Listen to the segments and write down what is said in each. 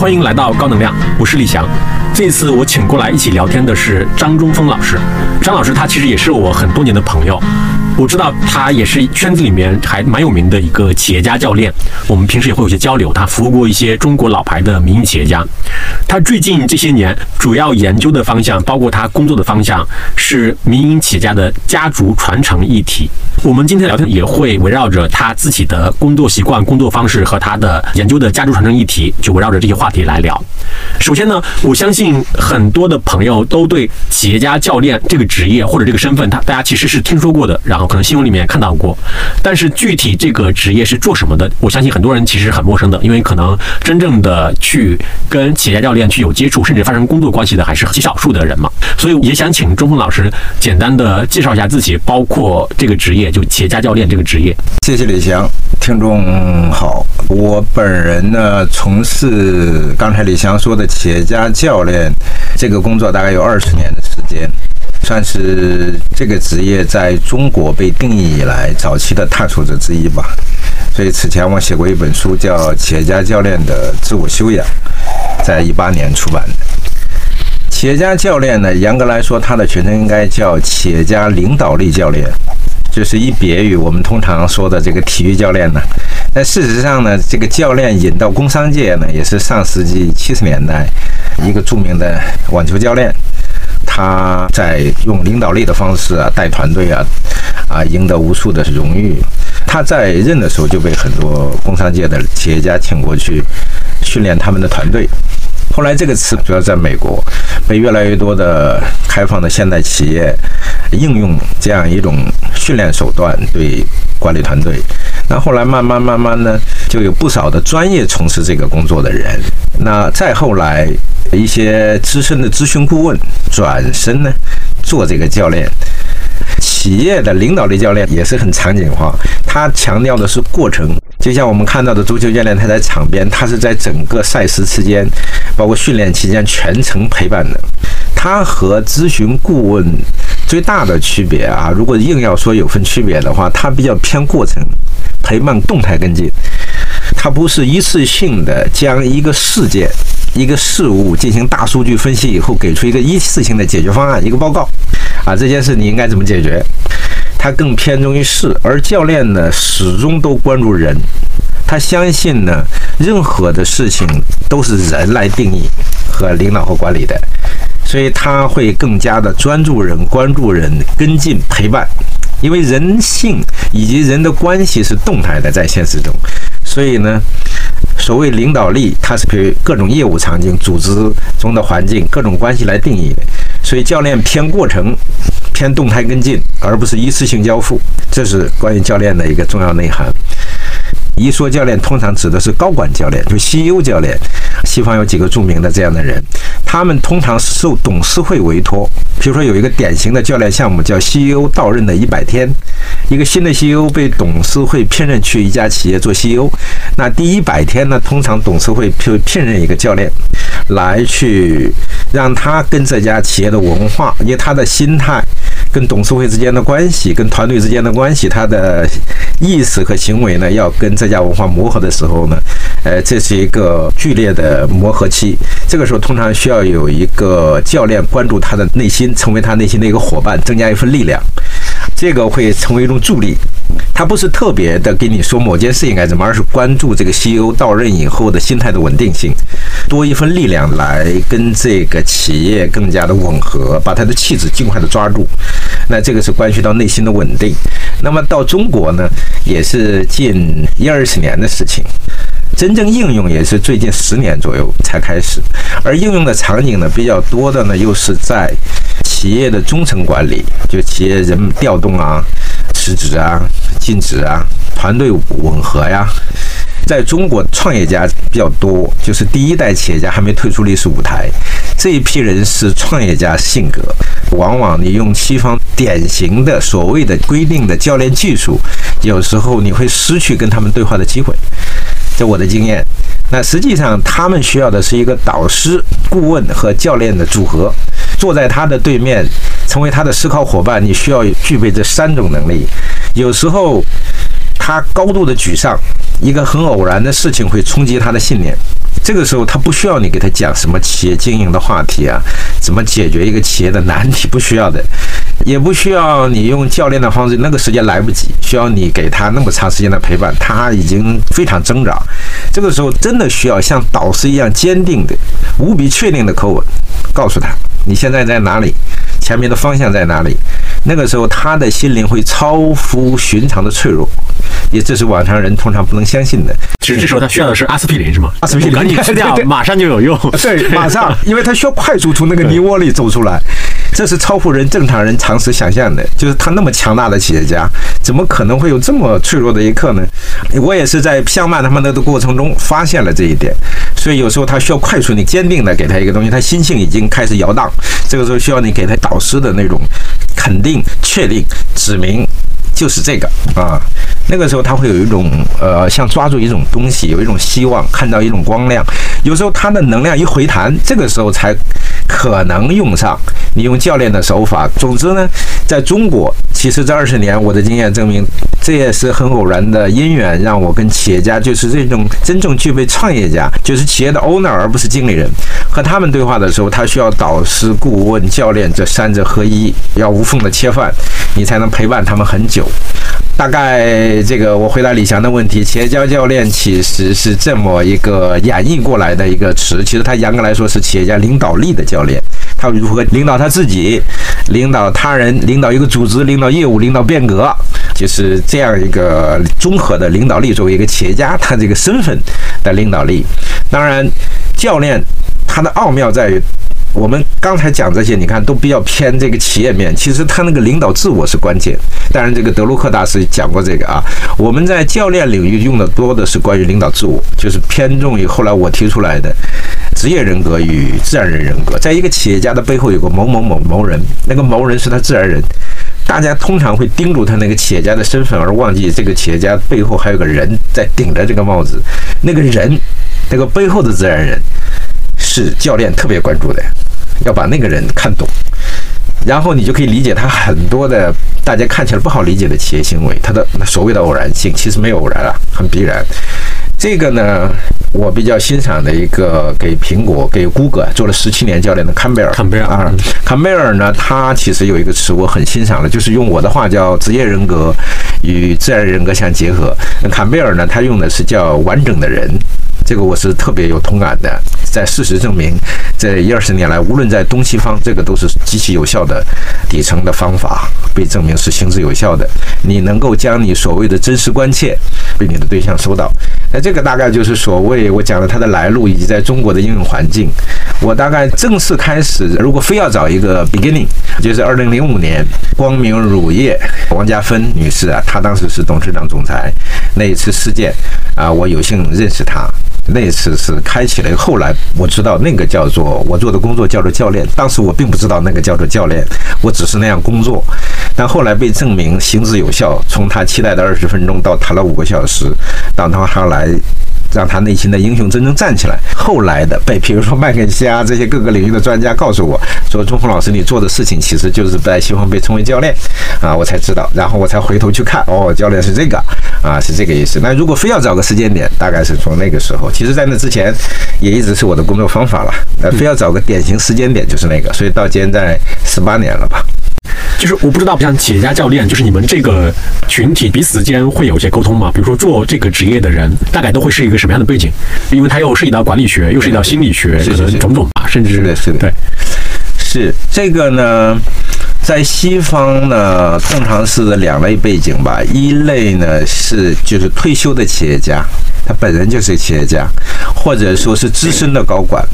欢迎来到高能量，我是李翔。这次我请过来一起聊天的是张中峰老师。张老师他其实也是我很多年的朋友，我知道他也是圈子里面还蛮有名的一个企业家教练。我们平时也会有些交流，他服务过一些中国老牌的民营企业家。他最近这些年主要研究的方向，包括他工作的方向，是民营企业家的家族传承议题。我们今天聊天也会围绕着他自己的工作习惯、工作方式和他的研究的家族传承议题，就围绕着这些话题来聊。首先呢，我相信很多的朋友都对企业家教练这个职业或者这个身份，他大家其实是听说过的，然后可能新闻里面看到过。但是具体这个职业是做什么的，我相信很多人其实很陌生的，因为可能真正的去跟企业家教练去有接触，甚至发生工作关系的，还是极少数的人嘛。所以也想请钟峰老师简单的介绍一下自己，包括这个职业。就企业家教练这个职业，谢谢李翔，听众好，我本人呢从事刚才李翔说的企业家教练这个工作大概有二十年的时间，算是这个职业在中国被定义以来早期的探索者之一吧。所以此前我写过一本书叫《企业家教练的自我修养》，在一八年出版的。企业家教练呢，严格来说，它的全称应该叫企业家领导力教练。就是一别于我们通常说的这个体育教练呢，但事实上呢，这个教练引到工商界呢，也是上世纪七十年代一个著名的网球教练，他在用领导力的方式啊带团队啊，啊赢得无数的荣誉。他在任的时候就被很多工商界的企业家请过去训练他们的团队。后来这个词主要在美国，被越来越多的开放的现代企业应用这样一种训练手段对管理团队。那后来慢慢慢慢呢，就有不少的专业从事这个工作的人。那再后来，一些资深的咨询顾问转身呢做这个教练。企业的领导力教练也是很场景化，他强调的是过程。就像我们看到的足球教练，他在场边，他是在整个赛事期间，包括训练期间全程陪伴的。他和咨询顾问最大的区别啊，如果硬要说有份区别的话，他比较偏过程，陪伴动态跟进。他不是一次性的将一个事件、一个事物进行大数据分析以后，给出一个一次性的解决方案、一个报告啊，这件事你应该怎么解决？他更偏重于事，而教练呢，始终都关注人。他相信呢，任何的事情都是人来定义和领导和管理的，所以他会更加的专注人、关注人、跟进陪伴。因为人性以及人的关系是动态的，在现实中，所以呢，所谓领导力，它是对各种业务场景、组织中的环境、各种关系来定义的。所以教练偏过程。偏动态跟进，而不是一次性交付，这是关于教练的一个重要内涵。一说教练，通常指的是高管教练，就 CEO 教练。西方有几个著名的这样的人，他们通常受董事会委托。比如说，有一个典型的教练项目叫 CEO 到任的一百天。一个新的 CEO 被董事会聘任去一家企业做 CEO，那第一百天呢，通常董事会就聘任一个教练，来去让他跟这家企业的文化，因为他的心态。跟董事会之间的关系，跟团队之间的关系，他的意识和行为呢，要跟这家文化磨合的时候呢，呃，这是一个剧烈的磨合期。这个时候通常需要有一个教练关注他的内心，成为他内心的一个伙伴，增加一份力量。这个会成为一种助力，他不是特别的跟你说某件事应该怎么，而是关注这个 CEO 到任以后的心态的稳定性，多一份力量来跟这个企业更加的吻合，把他的气质尽快的抓住。那这个是关系到内心的稳定。那么到中国呢，也是近一二十年的事情，真正应用也是最近十年左右才开始，而应用的场景呢比较多的呢，又是在。企业的中层管理，就企业人调动啊、辞职啊、禁止啊、团队吻合呀，在中国创业家比较多，就是第一代企业家还没退出历史舞台，这一批人是创业家性格，往往你用西方典型的所谓的规定的教练技术，有时候你会失去跟他们对话的机会。这我的经验。那实际上他们需要的是一个导师、顾问和教练的组合。坐在他的对面，成为他的思考伙伴，你需要具备这三种能力。有时候他高度的沮丧，一个很偶然的事情会冲击他的信念，这个时候他不需要你给他讲什么企业经营的话题啊，怎么解决一个企业的难题，不需要的，也不需要你用教练的方式，那个时间来不及，需要你给他那么长时间的陪伴，他已经非常挣扎。这个时候真的需要像导师一样坚定的、无比确定的口吻，告诉他你现在在哪里，前面的方向在哪里。那个时候他的心灵会超乎寻常的脆弱。也这是往常人通常不能相信的。其实这时候他需要的是阿司匹林，是吗？阿司匹林赶紧吃掉，马上就有用。对，马上，因为他需要快速从那个泥窝里走出来。这是超乎人正常人常识想象的。就是他那么强大的企业家，怎么可能会有这么脆弱的一刻呢？我也是在相伴他们的过程中发现了这一点。所以有时候他需要快速、你坚定的给他一个东西，他心性已经开始摇荡。这个时候需要你给他导师的那种肯定、确定、指明。就是这个啊，那个时候他会有一种呃，像抓住一种东西，有一种希望，看到一种光亮。有时候他的能量一回弹，这个时候才可能用上你用教练的手法。总之呢，在中国，其实这二十年我的经验证明，这也是很偶然的因缘，让我跟企业家，就是这种真正具备创业家，就是企业的 owner 而不是经理人，和他们对话的时候，他需要导师、顾问、教练这三者合一，要无缝的切换，你才能陪伴他们很久。大概这个，我回答李翔的问题。企业家教练其实是这么一个演绎过来的一个词，其实他严格来说是企业家领导力的教练。他如何领导他自己，领导他人，领导一个组织，领导业务，领导变革，就是这样一个综合的领导力。作为一个企业家，他这个身份的领导力。当然，教练他的奥妙在于。我们刚才讲这些，你看都比较偏这个企业面，其实他那个领导自我是关键。当然，这个德鲁克大师讲过这个啊。我们在教练领域用的多的是关于领导自我，就是偏重于后来我提出来的职业人格与自然人人格。在一个企业家的背后有个某某某某人，那个某人是他自然人。大家通常会盯住他那个企业家的身份，而忘记这个企业家背后还有个人在顶着这个帽子。那个人，那个背后的自然人。是教练特别关注的，要把那个人看懂，然后你就可以理解他很多的大家看起来不好理解的企业行为，他的所谓的偶然性其实没有偶然啊，很必然。这个呢，我比较欣赏的一个给苹果、给谷歌做了十七年教练的坎贝尔。坎贝尔啊，坎贝尔呢，他其实有一个词我很欣赏的，就是用我的话叫职业人格与自然人格相结合。坎贝尔呢，他用的是叫完整的人。这个我是特别有同感的，在事实证明，这一二十年来，无论在东西方，这个都是极其有效的底层的方法，被证明是行之有效的。你能够将你所谓的真实关切被你的对象收到，那这个大概就是所谓我讲了它的来路以及在中国的应用环境。我大概正式开始，如果非要找一个 beginning，就是二零零五年，光明乳业王家芬女士啊，她当时是董事长总裁，那一次事件啊，我有幸认识她。那次是开启了，后来我知道那个叫做我做的工作叫做教练，当时我并不知道那个叫做教练，我只是那样工作，但后来被证明行之有效，从他期待的二十分钟到谈了五个小时，到他后来。让他内心的英雄真正站起来。后来的被，比如说麦肯锡啊这些各个领域的专家告诉我说：“钟峰老师，你做的事情其实就是在西方被称为教练啊。”我才知道，然后我才回头去看，哦，教练是这个啊，是这个意思。那如果非要找个时间点，大概是从那个时候。其实，在那之前也一直是我的工作方法了。那非要找个典型时间点，就是那个。所以到现在十八年了吧。就是我不知道，像企业家教练，就是你们这个群体彼此间会有一些沟通吗？比如说做这个职业的人，大概都会是一个什么样的背景？因为它又涉及到管理学，又涉及到心理学，可能种种吧，甚至是是的，对，是这个呢，在西方呢，通常是两类背景吧。一类呢是就是退休的企业家，他本人就是企业家，或者说是资深的高管。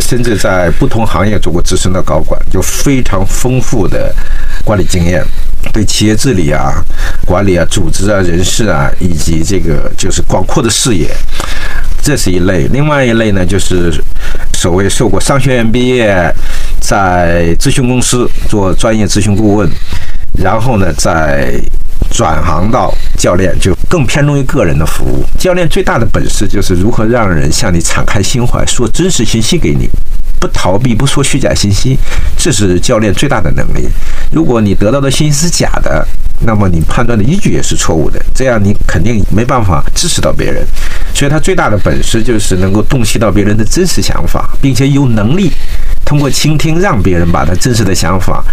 甚至在不同行业做过资深的高管，就非常丰富的管理经验，对企业治理啊、管理啊、组织啊、人事啊，以及这个就是广阔的视野，这是一类。另外一类呢，就是所谓受过商学院毕业，在咨询公司做专业咨询顾问，然后呢，再。转行到教练，就更偏重于个人的服务。教练最大的本事就是如何让人向你敞开心怀，说真实信息给你，不逃避，不说虚假信息，这是教练最大的能力。如果你得到的信息是假的，那么你判断的依据也是错误的，这样你肯定没办法支持到别人。所以他最大的本事就是能够洞悉到别人的真实想法，并且有能力通过倾听让别人把他真实的想法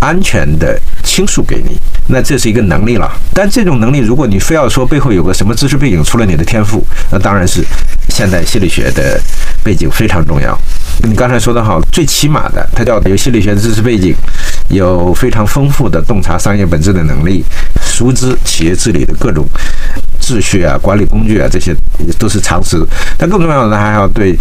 安全的倾诉给你。那这是一个能力了。但这种能力，如果你非要说背后有个什么知识背景，除了你的天赋，那当然是现代心理学的背景非常重要。你刚才说的好，最起码的，它叫有心理学的知识背景，有非常丰富的洞察商业本质的能力，熟知企业治理的各种秩序啊、管理工具啊，这些都是常识。但更重要的，还要对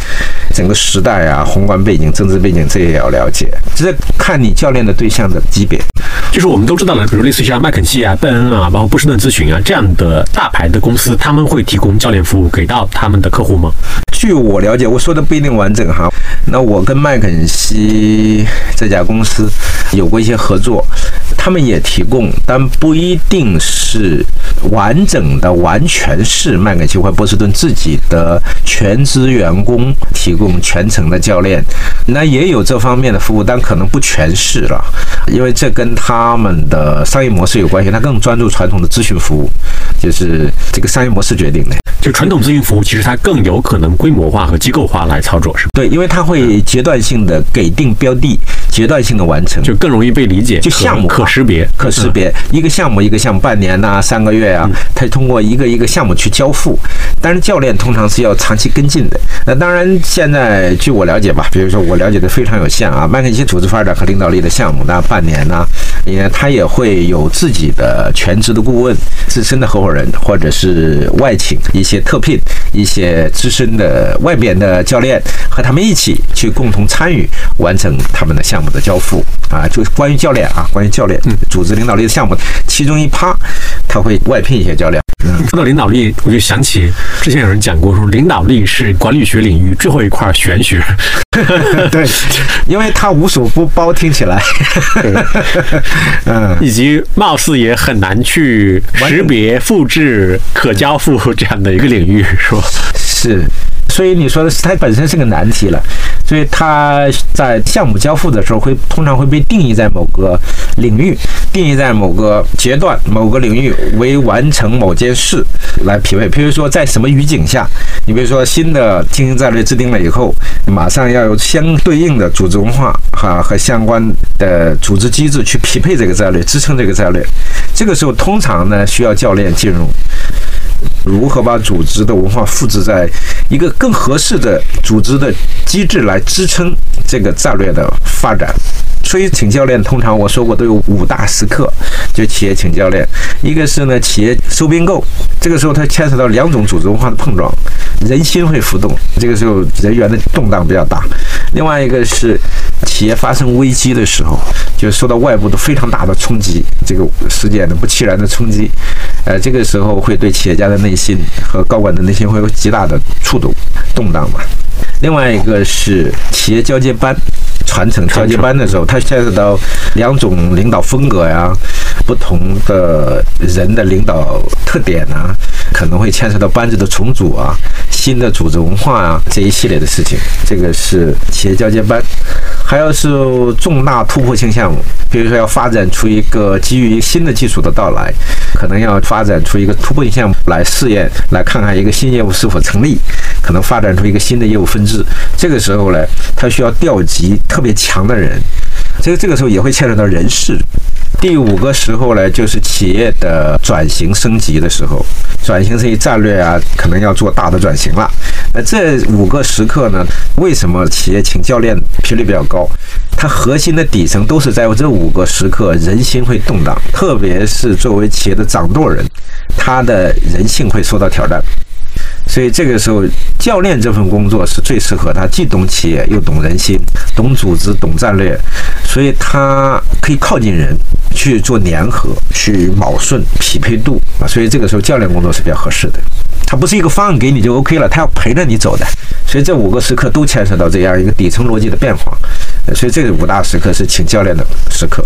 整个时代啊、宏观背景、政治背景这些要了解。这是看你教练的对象的级别。就是我们都知道的，比如类似于像麦肯锡啊、贝恩啊，包括波士顿咨询啊这样的大牌的公司，他们会提供教练服务给到他们的客户吗？据我了解，我说的不一定完整哈。那我跟麦肯锡这家公司有过一些合作，他们也提供，但不一定是完整的，完全是麦肯锡或波士顿自己的全职员工提供全程的教练。那也有这方面的服务，但可能不全是了，因为这跟他们的商业模式有关系。他更专注传统的咨询服务，就是这个商业模式决定的。就传统咨询服务，其实它更有可能规模化和机构化来操作，是吧？对，因为它会阶段性的给定标的，阶段性的完成，就更容易被理解，就项目可识别，可识别一个项目一个项目，半年呐、三个月啊，它通过一个一个项目去交付。但是教练通常是要长期跟进的。那当然，现在据我了解吧，比如说我了解的非常有限啊，麦肯锡组织发展和领导力的项目，那半年呢，也他也会有自己的全职的顾问、资深的合伙人，或者是外请一些特聘一些资深的外边的教练和他们一起去共同参与完成他们的项目的交付啊，就是关于教练啊，关于教练组织领导力的项目，其中一趴他会外聘一些教练。说到领导力，我就想起之前有人讲过，说领导力是管理学领域最后一块玄学。对，因为它无所不包，听起来，嗯，以及貌似也很难去识别、复制、可交付这样的一个领域，是吧？是。所以你说的是它本身是个难题了，所以它在项目交付的时候会通常会被定义在某个领域，定义在某个阶段、某个领域为完成某件事来匹配。比如说在什么语境下，你比如说新的经营战略制定了以后，马上要有相对应的组织文化哈和相关的组织机制去匹配这个战略，支撑这个战略。这个时候通常呢需要教练进入。如何把组织的文化复制在一个更合适的组织的机制来支撑这个战略的发展？所以请教练，通常我说过都有五大时刻，就企业请教练。一个是呢，企业收并购，这个时候它牵扯到两种组织文化的碰撞，人心会浮动，这个时候人员的动荡比较大。另外一个是企业发生危机的时候，就受到外部的非常大的冲击，这个事件的不期然的冲击，呃，这个时候会对企业家的内心和高管的内心会有极大的触动、动荡嘛。另外一个是企业交接班。传承交接班的时候，它牵扯到两种领导风格呀，不同的人的领导特点啊，可能会牵扯到班子的重组啊，新的组织文化啊这一系列的事情。这个是企业交接班，还有是重大突破性项目，比如说要发展出一个基于新的技术的到来，可能要发展出一个突破性项目来试验，来看看一个新业务是否成立，可能发展出一个新的业务分支。这个时候呢，它需要调集特别强的人，所以这个时候也会牵扯到人事。第五个时候呢，就是企业的转型升级的时候，转型这一战略啊，可能要做大的转型了。那这五个时刻呢，为什么企业请教练频率比较高？它核心的底层都是在这五个时刻，人心会动荡，特别是作为企业的掌舵人，他的人性会受到挑战。所以这个时候，教练这份工作是最适合他，既懂企业又懂人心，懂组织，懂战略，所以他可以靠近人去做粘合，去卯顺匹配度啊。所以这个时候教练工作是比较合适的。他不是一个方案给你就 OK 了，他要陪着你走的。所以这五个时刻都牵涉到这样一个底层逻辑的变化。所以这个五大时刻是请教练的时刻。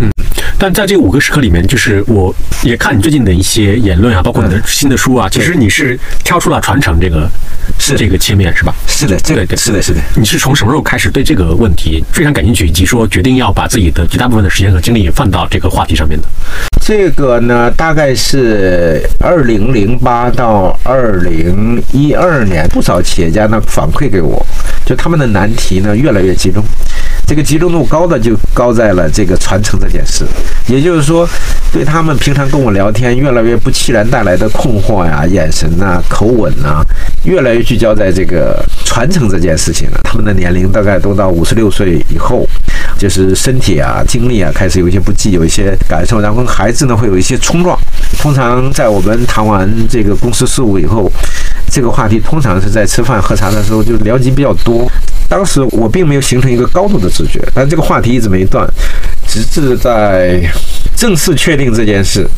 嗯，但在这五个时刻里面，就是我也看你最近的一些言论啊，包括你的新的书啊，其实你是挑出了传承这个是这个切面是吧？是的，对对，是的，是的。你是从什么时候开始对这个问题非常感兴趣，以及说决定要把自己的绝大部分的时间和精力放到这个话题上面的？这个呢，大概是二零零八到二零一二年，不少企业家呢反馈给我，就他们的难题呢越来越集中。这个集中度高的就高在了这个传承这件事，也就是说，对他们平常跟我聊天越来越不期然带来的困惑呀、眼神呐、口吻呐，越来越聚焦在这个传承这件事情了。他们的年龄大概都到五十六岁以后，就是身体啊、精力啊开始有一些不济，有一些感受，然后跟孩子呢会有一些冲撞。通常在我们谈完这个公司事务以后，这个话题通常是在吃饭喝茶的时候就聊及比较多。当时我并没有形成一个高度的直觉，但这个话题一直没断，直至在正式确定这件事，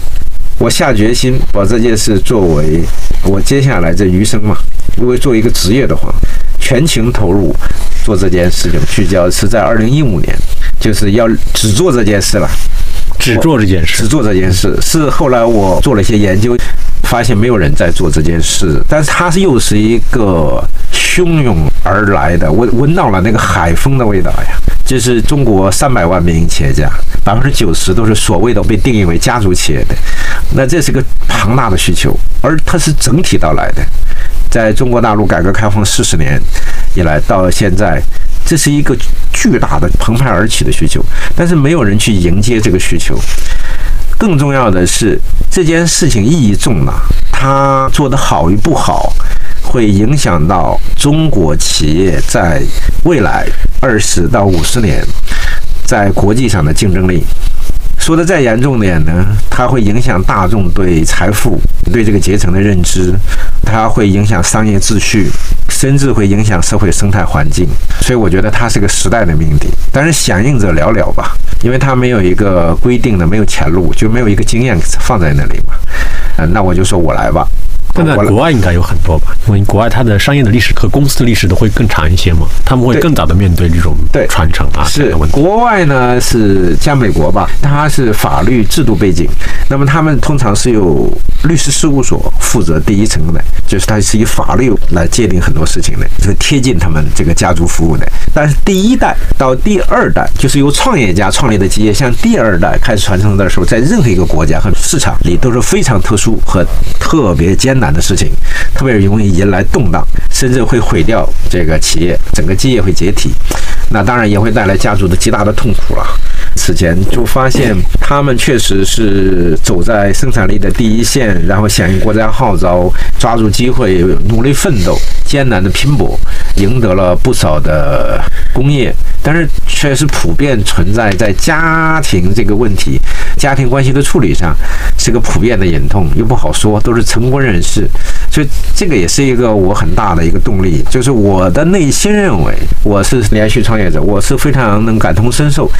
我下决心把这件事作为我接下来这余生嘛，如果做一个职业的话，全情投入做这件事情，聚焦是在二零一五年，就是要只做这件事了，只做这件事，只做这件事。是后来我做了一些研究，发现没有人在做这件事，但是它是又是一个。汹涌而来的，我闻到了那个海风的味道呀！这是中国三百万民营企业家，百分之九十都是所谓的被定义为家族企业的，那这是个庞大的需求，而它是整体到来的。在中国大陆改革开放四十年以来到现在，这是一个巨大的澎湃而起的需求，但是没有人去迎接这个需求。更重要的是，这件事情意义重大，它做得好与不好。会影响到中国企业在未来二十到五十年在国际上的竞争力。说的再严重点呢，它会影响大众对财富、对这个阶层的认知，它会影响商业秩序，甚至会影响社会生态环境。所以我觉得它是个时代的命题。但是响应者寥寥吧，因为它没有一个规定的，没有前路，就没有一个经验放在那里嘛。嗯，那我就说我来吧。但在国外应该有很多吧，因为国外它的商业的历史和公司的历史都会更长一些嘛，他们会更早的面对这种对传承啊。是国外呢是像美国吧，它是法律制度背景，那么他们通常是由律师事务所负责第一层的，就是它是以法律来界定很多事情的，是贴近他们这个家族服务的。但是第一代到第二代，就是由创业家创立的企业，像第二代开始传承的时候，在任何一个国家和市场里都是非常特殊和特别艰难。难的事情，特别容易引来动荡，甚至会毁掉这个企业，整个基业会解体。那当然也会带来家族的极大的痛苦了。此前就发现，他们确实是走在生产力的第一线，然后响应国家号召，抓住机会，努力奋斗，艰难的拼搏，赢得了不少的工业。但是确实普遍存在在家庭这个问题、家庭关系的处理上，是个普遍的隐痛，又不好说，都是成功人士，所以这个也是一个我很大的一个动力，就是我的内心认为我是连续创业者，我是非常能感同身受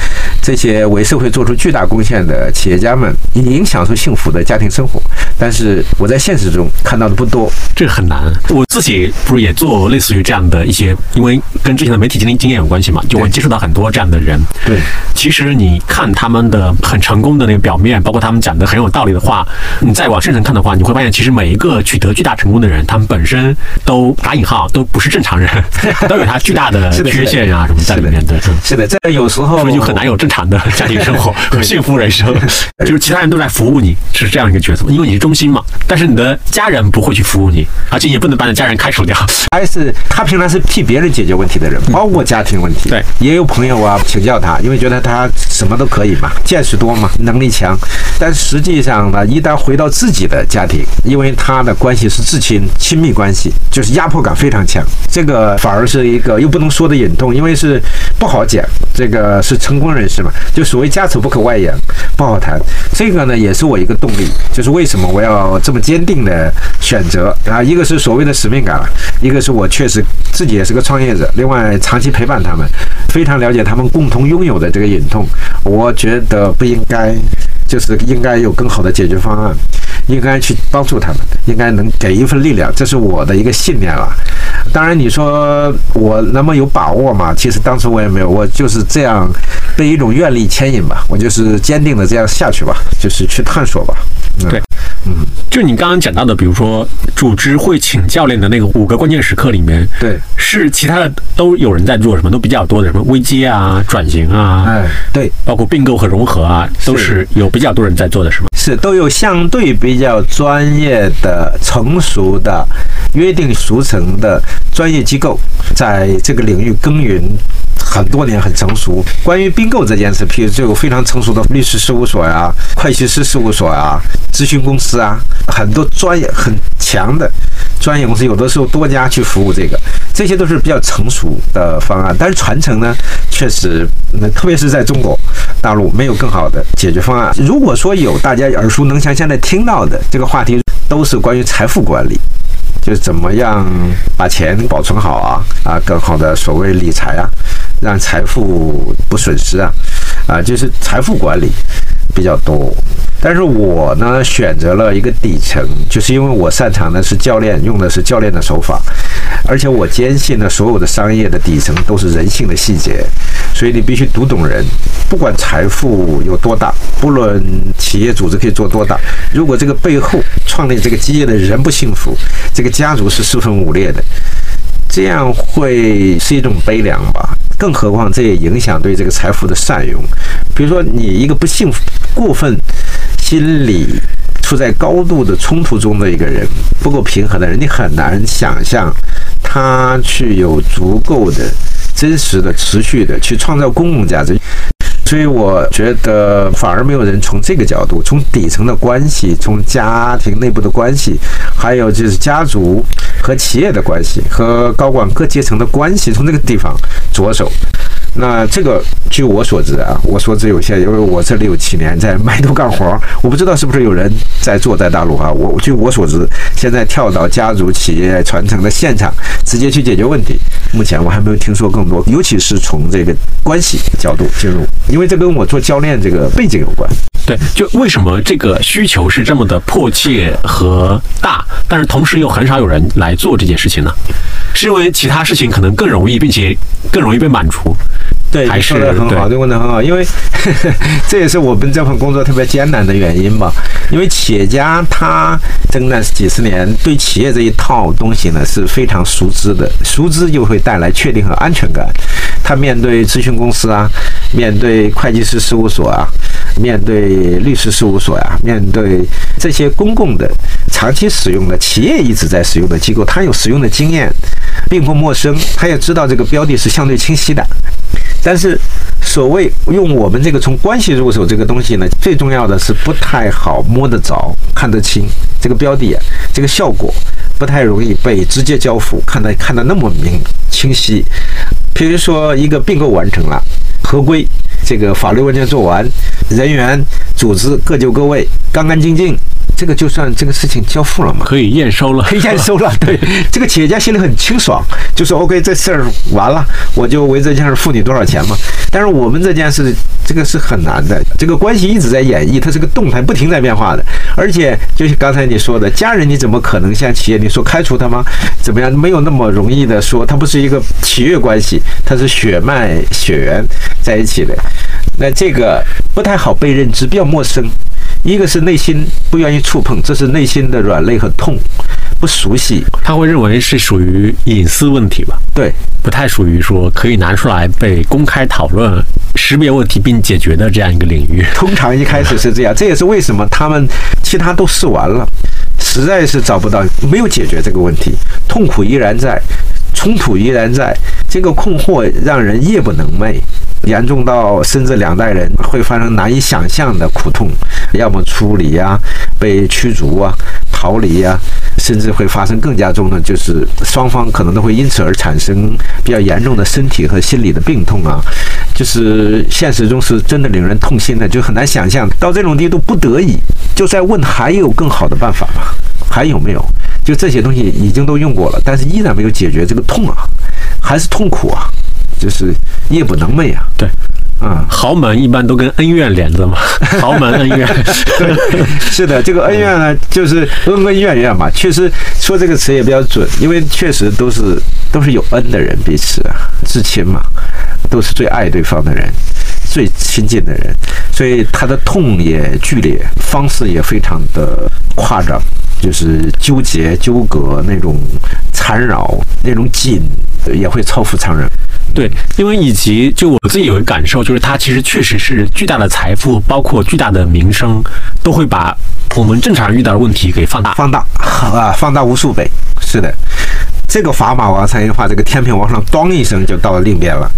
这些为社会做出巨大贡献的企业家们，已经享受幸福的家庭生活，但是我在现实中看到的不多，这个很难。我自己不是也做类似于这样的一些，因为跟之前的媒体经历经验有关系嘛，就我。接触到很多这样的人，对，其实你看他们的很成功的那个表面，包括他们讲的很有道理的话，你再往深层看的话，你会发现，其实每一个取得巨大成功的人，他们本身都打引号都不是正常人，都有他巨大的 缺陷啊什么在里面的。是的，这有时候所以就很难有正常的家庭生活 和幸福人生，就是其他人都在服务你，是这样一个角色，因为你是中心嘛。但是你的家人不会去服务你，而且也不能把你家人开除掉。还是他平常是替别人解决问题的人，包括家庭问题。对。也有朋友啊，请教他，因为觉得他什么都可以嘛，见识多嘛，能力强。但实际上呢，一旦回到自己的家庭，因为他的关系是至亲亲密关系，就是压迫感非常强。这个反而是一个又不能说的隐痛，因为是不好讲。这个是成功人士就所谓家丑不可外扬，不好谈。这个呢，也是我一个动力，就是为什么我要这么坚定的选择啊？一个是所谓的使命感，一个是我确实自己也是个创业者，另外长期陪伴他们。非常了解他们共同拥有的这个隐痛，我觉得不应该，就是应该有更好的解决方案，应该去帮助他们，应该能给一份力量，这是我的一个信念了。当然，你说我那么有把握嘛？其实当时我也没有，我就是这样被一种愿力牵引吧，我就是坚定的这样下去吧，就是去探索吧。对，嗯，就你刚刚讲到的，比如说组织会请教练的那个五个关键时刻里面，对，是其他的都有人在做什么，都比较多的什么危机啊、转型啊，哎，对，包括并购和融合啊，都是有比较多人在做的，是吗？是，都有相对比较专业的、成熟的、约定俗成的专业机构，在这个领域耕耘很多年，很成熟。关于并购这件事，譬如就有非常成熟的律师事务所呀、会计师事务所呀、咨询公司啊，很多专业很强的专业公司，有的时候多家去服务这个，这些都是比较成熟的方案。但是传承呢，确实，那特别是在中国大陆，没有更好的解决方案。如果说有，大家耳熟能详，现在听到的这个话题都是关于财富管理。就是怎么样把钱保存好啊啊，更好的所谓理财啊，让财富不损失啊啊，就是财富管理比较多。但是我呢选择了一个底层，就是因为我擅长的是教练，用的是教练的手法，而且我坚信呢，所有的商业的底层都是人性的细节，所以你必须读懂人。不管财富有多大，不论企业组织可以做多大，如果这个背后创立这个基业的人不幸福，这个家族是四分五裂的，这样会是一种悲凉吧。更何况这也影响对这个财富的善用。比如说，你一个不幸福、过分心理处在高度的冲突中的一个人，不够平衡的人，你很难想象他去有足够的、真实的、持续的去创造公共价值。所以我觉得反而没有人从这个角度，从底层的关系，从家庭内部的关系，还有就是家族和企业的关系，和高管各阶层的关系，从这个地方着手。那这个据我所知啊，我所知有限，因为我这里有七年在埋头干活，我不知道是不是有人在做在大陆啊。我据我所知，现在跳到家族企业传承的现场，直接去解决问题，目前我还没有听说更多，尤其是从这个关系角度进入，因为这跟我做教练这个背景有关。对，就为什么这个需求是这么的迫切和大，但是同时又很少有人来做这件事情呢？是因为其他事情可能更容易，并且更容易被满足？对，还是说的很好，对这个问的很好，因为 这也是我们这份工作特别艰难的原因吧。因为企业家他征战几十年，对企业这一套东西呢是非常熟知的，熟知就会带来确定和安全感。他面对咨询公司啊，面对会计师事务所啊，面对律师事务所呀、面对这些公共的、长期使用的、企业一直在使用的机构，他有使用的经验，并不陌生，他也知道这个标的是相对清晰的。但是，所谓用我们这个从关系入手这个东西呢，最重要的是不太好摸得着、看得清这个标的啊，这个效果不太容易被直接交付，看得看得那么明清晰。比如说，一个并购完成了，合规，这个法律文件做完，人员、组织各就各位，干干净净，这个就算这个事情交付了嘛。可以验收了，可以验收了。对，这个企业家心里很清爽，就说 OK，这事儿完了，我就为这件事付你多少钱嘛。但是我们这件事，这个是很难的，这个关系一直在演绎，它是个动态、不停在变化的。而且，就像刚才你说的，家人你怎么可能像企业你说开除他吗？怎么样？没有那么容易的说，它不是一个契约关系，它是血脉血缘在一起的。那这个不太好被认知，比较陌生。一个是内心不愿意触碰，这是内心的软肋和痛，不熟悉。他会认为是属于隐私问题吧？对，不太属于说可以拿出来被公开讨论、识别问题并解决的这样一个领域。通常一开始是这样，这也是为什么他们其他都试完了，实在是找不到，没有解决这个问题，痛苦依然在，冲突依然在，这个困惑让人夜不能寐。严重到甚至两代人会发生难以想象的苦痛，要么处理呀、被驱逐啊、逃离呀、甚至会发生更加重的，就是双方可能都会因此而产生比较严重的身体和心理的病痛啊。是现实中是真的令人痛心的，就很难想象到这种地步不得已就在问还有更好的办法吗？还有没有？就这些东西已经都用过了，但是依然没有解决这个痛啊，还是痛苦啊。就是夜不能寐啊！对，嗯，豪门一般都跟恩怨连着嘛，豪门恩怨。是的，这个恩怨呢，就是恩恩怨怨嘛。确实说这个词也比较准，因为确实都是都是有恩的人，彼此啊，至亲嘛，都是最爱对方的人，最亲近的人，所以他的痛也剧烈，方式也非常的夸张，就是纠结、纠葛那种缠绕、那种紧，也会超乎常人。对，因为以及就我自己有一个感受，就是他其实确实是巨大的财富，包括巨大的名声，都会把我们正常人遇到的问题给放大。放大啊，放大无数倍。是的，这个砝码往上一画，这个天平往上咣一声就到了另边了。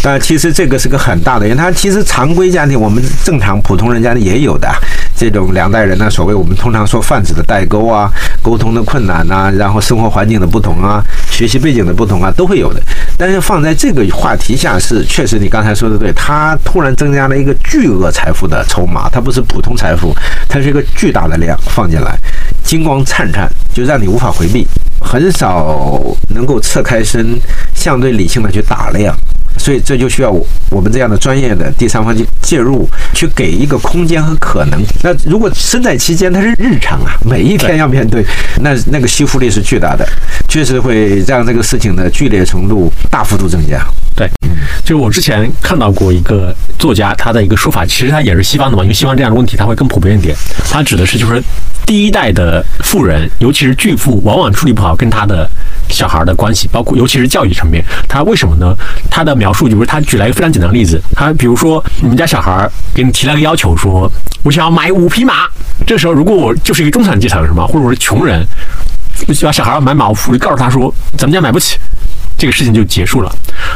但其实这个是个很大的，因为它其实常规家庭，我们正常普通人家里也有的这种两代人呢，所谓我们通常说泛指的代沟啊，沟通的困难呐、然后生活环境的不同啊，学习背景的不同啊，都会有的。但是放在这个话题下是，确实你刚才说的对，他突然增加了一个巨额财富的筹码，它不是普通财富，它是一个巨大的量放进来，金光灿灿，就让你无法回避，很少能够侧开身，相对理性的去打量。所以这就需要我我们这样的专业的第三方去介入，去给一个空间和可能。那如果身在其间，它是日常啊，每一天要面对，那那个吸附力是巨大的，确实会让这个事情的剧烈程度大幅度增加。对，就是我之前看到过一个作家，他的一个说法，其实他也是西方的嘛，因为西方这样的问题他会更普遍一点。他指的是就是第一代的富人，尤其是巨富，往往处理不好跟他的小孩的关系，包括尤其是教育层面。他为什么呢？他的描述就是他举了一个非常简单的例子，他比如说你们家小孩给你提了个要求，说我想要买五匹马，这时候如果我就是一个中产阶层是吗，或者我是穷人，把小孩要买马，我就告诉他说咱们家买不起。这个事情就结束了。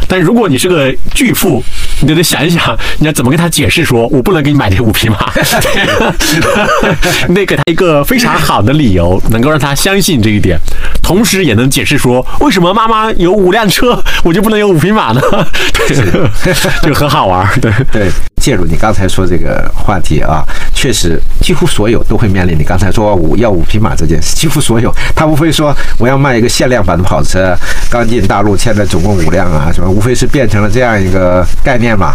但如果你是个巨富，你就得想一想，你要怎么跟他解释说，我不能给你买这五匹马，你得给他一个非常好的理由，能够让他相信这一点，同时也能解释说，为什么妈妈有五辆车，我就不能有五匹马呢？对，就很好玩。对对，介入你刚才说这个话题啊，确实几乎所有都会面临你刚才说五要五匹马这件事，几乎所有他无非说我要卖一个限量版的跑车，刚进大陆，现在总共五辆啊，什么无非是变成了这样一个概念嘛。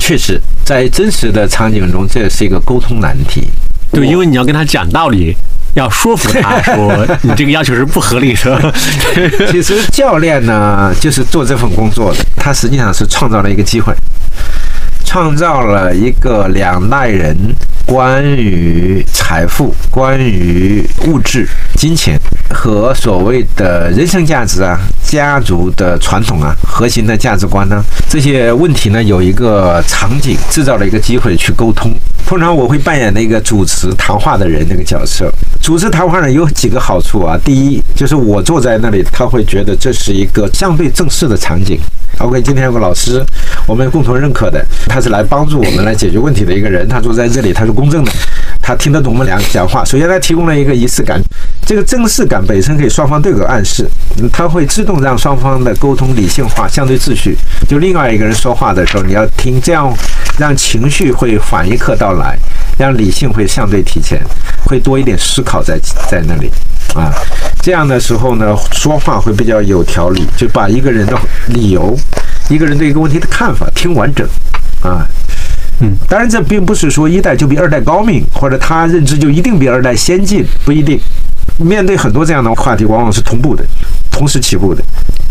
确实，在真实的场景中，这是一个沟通难题。对，因为你要跟他讲道理。要说服他 说你这个要求是不合理的。其实教练呢，就是做这份工作的，他实际上是创造了一个机会，创造了一个两代人关于财富、关于物质、金钱和所谓的人生价值啊、家族的传统啊、核心的价值观呢这些问题呢，有一个场景，制造了一个机会去沟通。通常我会扮演那个主持谈话的人那个角色。主持谈话呢有几个好处啊，第一就是我坐在那里，他会觉得这是一个相对正式的场景。OK，今天有个老师，我们共同认可的，他是来帮助我们来解决问题的一个人，他坐在这里，他是公正的，他听得懂我们俩讲话。首先，他提供了一个仪式感，这个正式感本身可以双方都有个暗示，他会自动让双方的沟通理性化、相对秩序。就另外一个人说话的时候，你要听，这样让情绪会反一刻到来，让理性会相对提前，会多一点思考在在那里。啊，这样的时候呢，说话会比较有条理，就把一个人的理由、一个人对一个问题的看法听完整。啊，嗯，当然这并不是说一代就比二代高明，或者他认知就一定比二代先进，不一定。面对很多这样的话题，往往是同步的，同时起步的。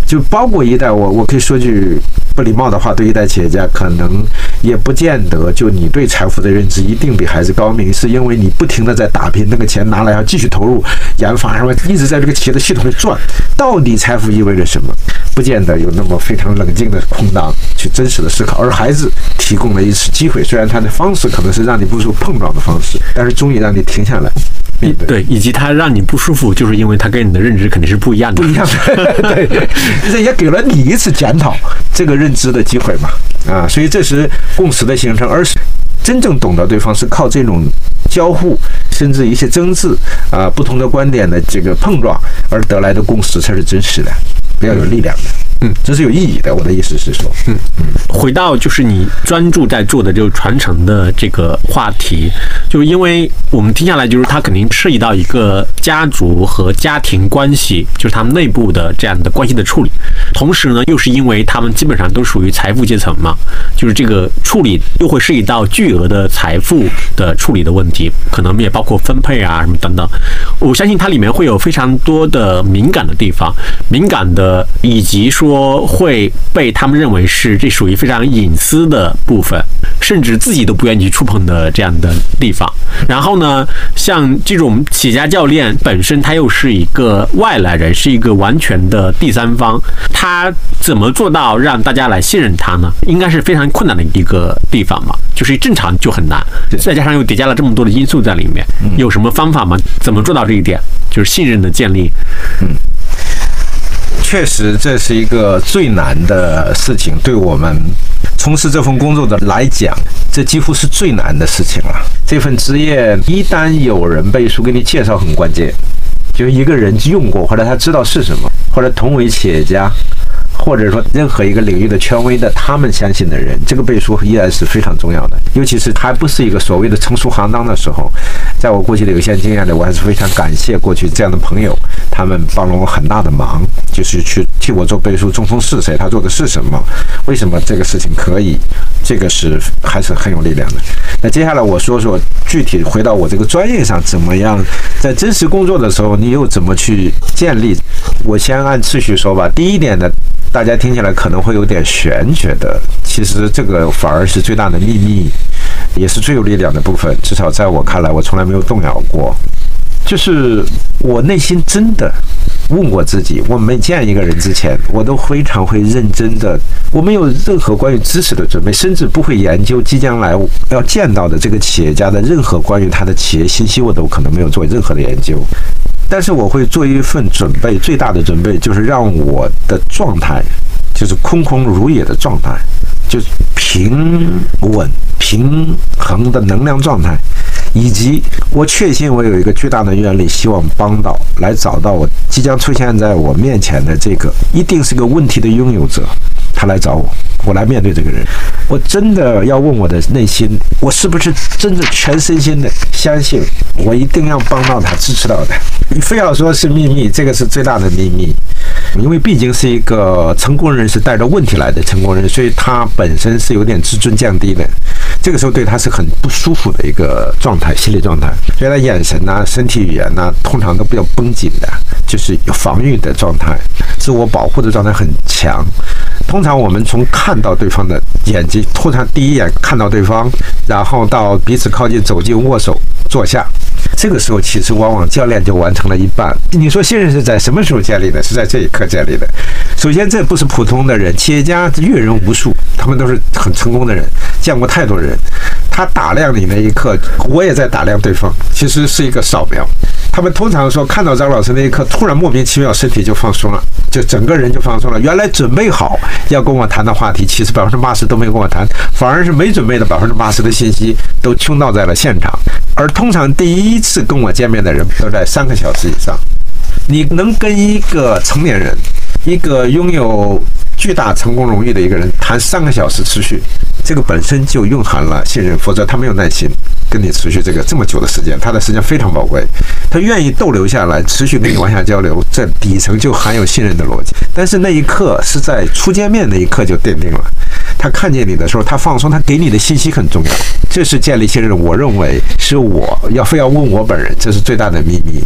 就包括一代，我我可以说句不礼貌的话，对一代企业家可能也不见得，就你对财富的认知一定比孩子高明，是因为你不停的在打拼，那个钱拿来要继续投入研发，什么一直在这个企业的系统里转。到底财富意味着什么？不见得有那么非常冷静的空档去真实的思考。而孩子提供了一次机会，虽然他的方式可能是让你不受碰撞的方式，但是终于让你停下来。对对，以及他让你不舒服，就是因为他跟你的认知肯定是不一样的，不一样的。对，这也给了你一次检讨这个认知的机会嘛。啊，所以这是共识的形成，而是真正懂得对方是靠这种交互，甚至一些争执啊，不同的观点的这个碰撞而得来的共识才是真实的，比较有力量的。嗯，这是有意义的。我的意思是说，嗯嗯，回到就是你专注在做的就是传承的这个话题，就是因为我们听下来，就是它肯定涉及到一个家族和家庭关系，就是他们内部的这样的关系的处理。同时呢，又是因为他们基本上都属于财富阶层嘛，就是这个处理又会涉及到巨额的财富的处理的问题，可能也包括分配啊什么等等。我相信它里面会有非常多的敏感的地方，敏感的以及说会被他们认为是这属于非常隐私的部分，甚至自己都不愿意去触碰的这样的地方。然后呢，像这种企业家教练本身，他又是一个外来人，是一个完全的第三方，他怎么做到让大家来信任他呢？应该是非常困难的一个地方嘛，就是正常就很难，再加上又叠加了这么多的因素在里面，有什么方法吗？怎么做到这一点？就是信任的建立。确实，这是一个最难的事情，对我们从事这份工作的来讲，这几乎是最难的事情了。这份职业一旦有人背书给你介绍，很关键，就一个人用过，或者他知道是什么，或者同为企业家。或者说任何一个领域的权威的，他们相信的人，这个背书依然是非常重要的。尤其是还不是一个所谓的成熟行当的时候，在我过去的有限经验里，我还是非常感谢过去这样的朋友，他们帮了我很大的忙，就是去替我做背书。中锋是谁？他做的是什么？为什么这个事情可以？这个是还是很有力量的。那接下来我说说具体回到我这个专业上，怎么样在真实工作的时候，你又怎么去建立？我先按次序说吧。第一点呢。大家听起来可能会有点玄学的，其实这个反而是最大的秘密，也是最有力量的部分。至少在我看来，我从来没有动摇过。就是我内心真的问过自己，我没见一个人之前，我都非常会认真的，我没有任何关于知识的准备，甚至不会研究即将来要见到的这个企业家的任何关于他的企业信息，我都可能没有做任何的研究。但是我会做一份准备，最大的准备就是让我的状态，就是空空如也的状态，就是平稳平衡的能量状态，以及我确信我有一个巨大的愿力，希望帮到来找到我即将出现在我面前的这个一定是个问题的拥有者，他来找我，我来面对这个人。我真的要问我的内心，我是不是真的全身心的相信，我一定要帮到他，支持到他。你非要说是秘密，这个是最大的秘密，因为毕竟是一个成功人士带着问题来的成功人，所以他本身是有点自尊降低的。这个时候对他是很不舒服的一个状态，心理状态。所以他眼神呐、身体语言呐，通常都比较绷紧的，就是有防御的状态，自我保护的状态很强。通通常我们从看到对方的眼睛，通常第一眼看到对方，然后到彼此靠近、走近、握手、坐下。这个时候，其实往往教练就完成了一半。你说信任是在什么时候建立的？是在这一刻建立的。首先，这不是普通的人，企业家阅人无数，他们都是很成功的人，见过太多人。他打量你那一刻，我也在打量对方，其实是一个扫描。他们通常说，看到张老师那一刻，突然莫名其妙身体就放松了，就整个人就放松了。原来准备好要跟我谈的话题，其实百分之八十都没跟我谈，反而是没准备的百分之八十的信息都倾倒在了现场。而通常第一次跟我见面的人都在三个小时以上。你能跟一个成年人，一个拥有巨大成功荣誉的一个人谈三个小时持续，这个本身就蕴含了信任，否则他没有耐心。跟你持续这个这么久的时间，他的时间非常宝贵，他愿意逗留下来，持续跟你往下交流，这底层就含有信任的逻辑。但是那一刻是在初见面那一刻就奠定了，他看见你的时候，他放松，他给你的信息很重要，这是建立信任。我认为是我要非要问我本人，这是最大的秘密。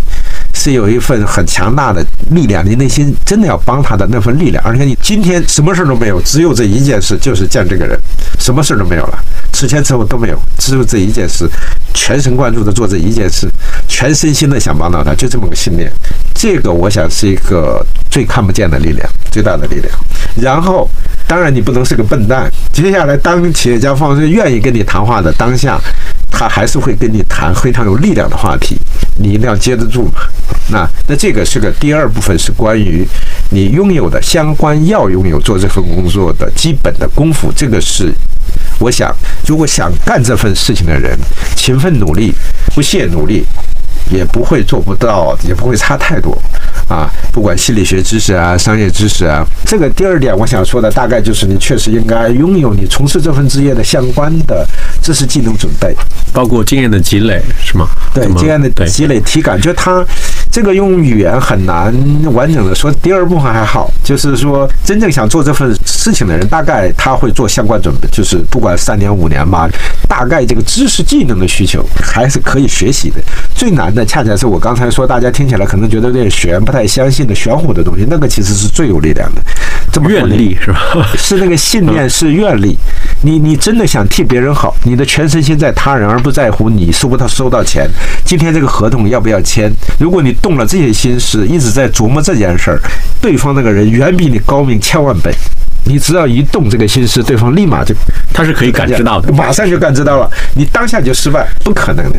是有一份很强大的力量，你内心真的要帮他的那份力量，而且你今天什么事都没有，只有这一件事，就是见这个人，什么事都没有了，吃前此后都没有，只有这一件事，全神贯注的做这一件事，全身心的想帮到他，就这么个信念。这个我想是一个最看不见的力量，最大的力量。然后，当然你不能是个笨蛋。接下来，当企业家方是愿意跟你谈话的当下。他还是会跟你谈非常有力量的话题，你一定要接得住嘛。那那这个是个第二部分，是关于你拥有的相关要拥有做这份工作的基本的功夫。这个是我想，如果想干这份事情的人，勤奋努力，不懈努力，也不会做不到，也不会差太多。啊，不管心理学知识啊、商业知识啊，这个第二点我想说的大概就是你确实应该拥有你从事这份职业的相关的知识、技能准备，包括经验的积累，是吗？对，经验的积累、体感，就他这个用语言很难完整的说。第二部分还好，就是说真正想做这份事情的人，大概他会做相关准备，就是不管三年五年吧，大概这个知识技能的需求还是可以学习的。最难的恰恰是我刚才说，大家听起来可能觉得有点悬不。太相信的玄乎的东西，那个其实是最有力量的。这么愿力是吧？是那个信念，是愿力。你你真的想替别人好，你的全身心在他人，而不在乎你收不到收到钱。今天这个合同要不要签？如果你动了这些心思，一直在琢磨这件事儿，对方那个人远比你高明千万倍。你只要一动这个心思，对方立马就，他是可以感知到的，马上就感知到了。你当下就失败，不可能的。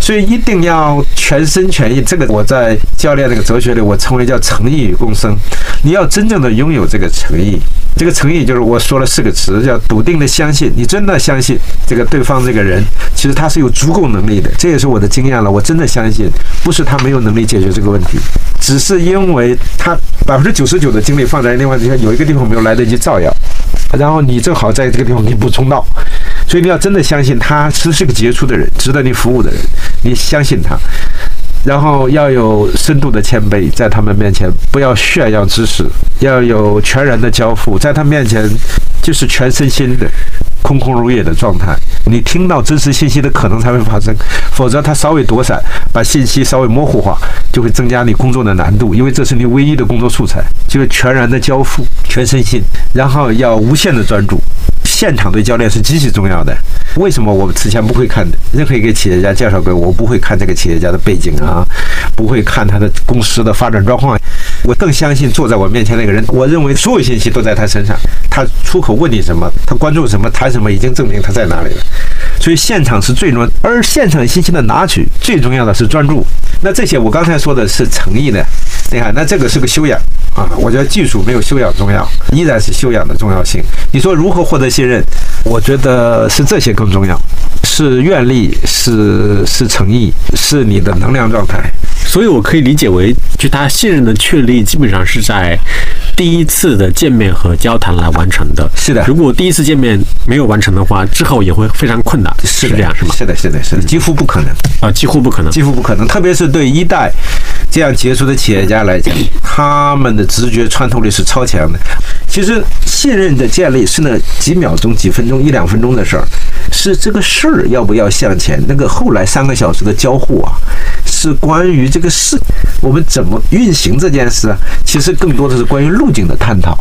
所以一定要全心全意。这个我在教练那个哲学里，我称为叫诚意与共生。你要真正的拥有这个诚意，这个诚意就是我说了四个词，叫笃定的相信。你真的相信这个对方这个人，其实他是有足够能力的。这也是我的经验了。我真的相信，不是他没有能力解决这个问题，只是因为他百分之九十九的精力放在另外地方，有一个地方没有来得及。照耀，然后你正好在这个地方给补充到，所以你要真的相信他是是个杰出的人，值得你服务的人，你相信他，然后要有深度的谦卑，在他们面前不要炫耀知识，要有全然的交付，在他面前就是全身心的。空空如也的状态，你听到真实信息的可能才会发生，否则他稍微躲闪，把信息稍微模糊化，就会增加你工作的难度，因为这是你唯一的工作素材，就是全然的交付，全身心，然后要无限的专注。现场对教练是极其重要的。为什么我此前不会看？任何一个企业家介绍给我，我不会看这个企业家的背景啊，啊不会看他的公司的发展状况。我更相信坐在我面前那个人。我认为所有信息都在他身上。他出口问你什么，他关注什么，谈什么，已经证明他在哪里了。所以现场是最重要，而现场信息的拿取最重要的是专注。那这些我刚才说的是诚意的，你看，那这个是个修养啊。我觉得技术没有修养重要，依然是修养的重要性。你说如何获得信任？我觉得是这些更重要，是愿力，是是诚意，是你的能量状态。所以我可以理解为，就他信任的确立，基本上是在第一次的见面和交谈来完成的。是的，如果第一次见面没有完成的话，之后也会非常困难。是这样，是吗？是的，是的，是的，几乎不可能啊，几乎不可能，几乎不可能。特别是对一代这样杰出的企业家来讲，他们的直觉穿透力是超强的。其实信任的建立是那几秒钟、几分钟、一两分钟的事儿，是这个事儿要不要向前。那个后来三个小时的交互啊，是关于这个事，我们怎么运行这件事啊？其实更多的是关于路径的探讨。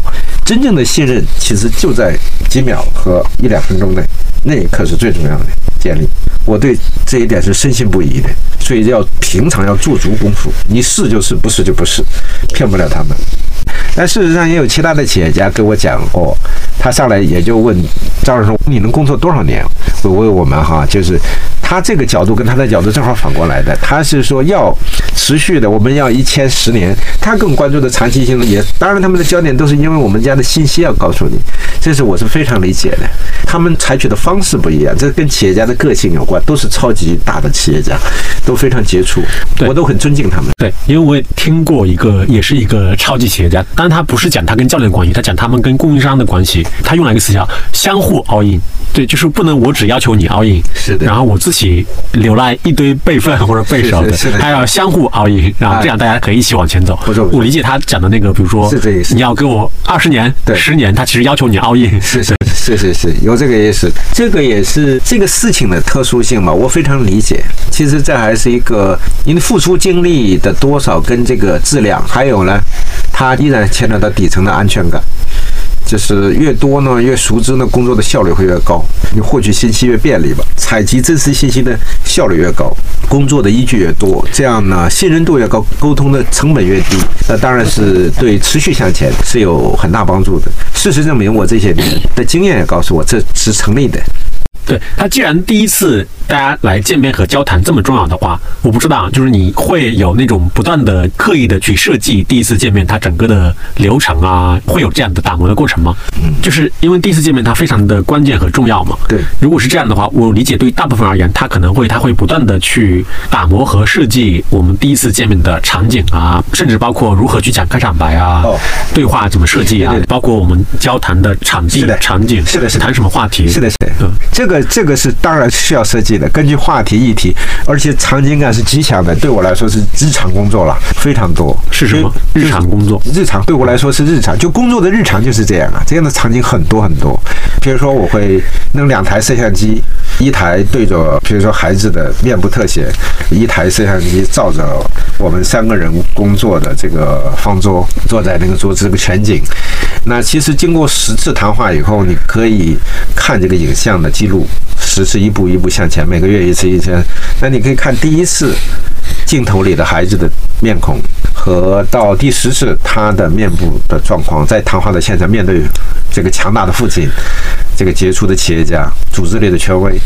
真正的信任其实就在几秒和一两分钟内，那一刻是最重要的建立。我对这一点是深信不疑的，所以要平常要做足功夫。你是就是，不是就不是，骗不了他们。但事实上也有其他的企业家跟我讲过，他上来也就问张老师：“你能工作多少年？”我为我们哈，就是他这个角度跟他的角度正好反过来的。他是说要持续的，我们要一千十年。他更关注的长期性也，当然他们的焦点都是因为我们家的信息要告诉你，这是我是非常理解的。他们采取的方式不一样，这跟企业家的个性有关，都是超级大的企业家，都非常杰出，我都很尊敬他们。对，因为我也听过一个，也是一个超级企业家。但他不是讲他跟教练的关系，他讲他们跟供应商的关系。他用了一个词叫“相互 all in”，对，就是不能我只要求你 all in，是的，然后我自己留来一堆备份或者备手的，他要相互 all in，然后这样大家可以一起往前走。我理解他讲的那个，比如说你要给我二十年、十年，他其实要求你 all in，是是是是是，有这个意思。这个也是这个事情的特殊性嘛，我非常理解。其实这还是一个，因为付出精力的多少跟这个质量，还有呢，它依然牵扯到底层的安全感。就是越多呢，越熟知呢，工作的效率会越高，你获取信息越便利吧，采集真实信息的效率越高，工作的依据越多，这样呢，信任度越高，沟通的成本越低，那当然是对持续向前是有很大帮助的。事实证明，我这些年的经验也告诉我，这是成立的。对他，既然第一次大家来见面和交谈这么重要的话，我不知道，就是你会有那种不断的刻意的去设计第一次见面它整个的流程啊，会有这样的打磨的过程吗？嗯，就是因为第一次见面它非常的关键和重要嘛。对，如果是这样的话，我理解对大部分而言，他可能会他会不断的去打磨和设计我们第一次见面的场景啊，甚至包括如何去讲开场白啊，哦。对话怎么设计啊对。对，对包括我们交谈的场地、场景，是的是的。谈什么话题，是的，是的。嗯，这个这个是当然需要设计的，根据话题、议题，而且场景感是极强的。对我来说是日常工作了，非常多。是什么日常工作？日常对我来说是日常，就工作的日常就是这样啊。这样的场景很多很多，比如说我会弄两台摄像机，一台对着比如说孩子的面部特写，一台摄像机照着我们三个人工作的这个方桌，坐在那个桌子这个全景。那其实经过十次谈话以后，你可以看这个影像的记录，十次一步一步向前，每个月一次一次。那你可以看第一次镜头里的孩子的面孔，和到第十次他的面部的状况，在谈话的现场面对这个强大的父亲，这个杰出的企业家，组织类的权威，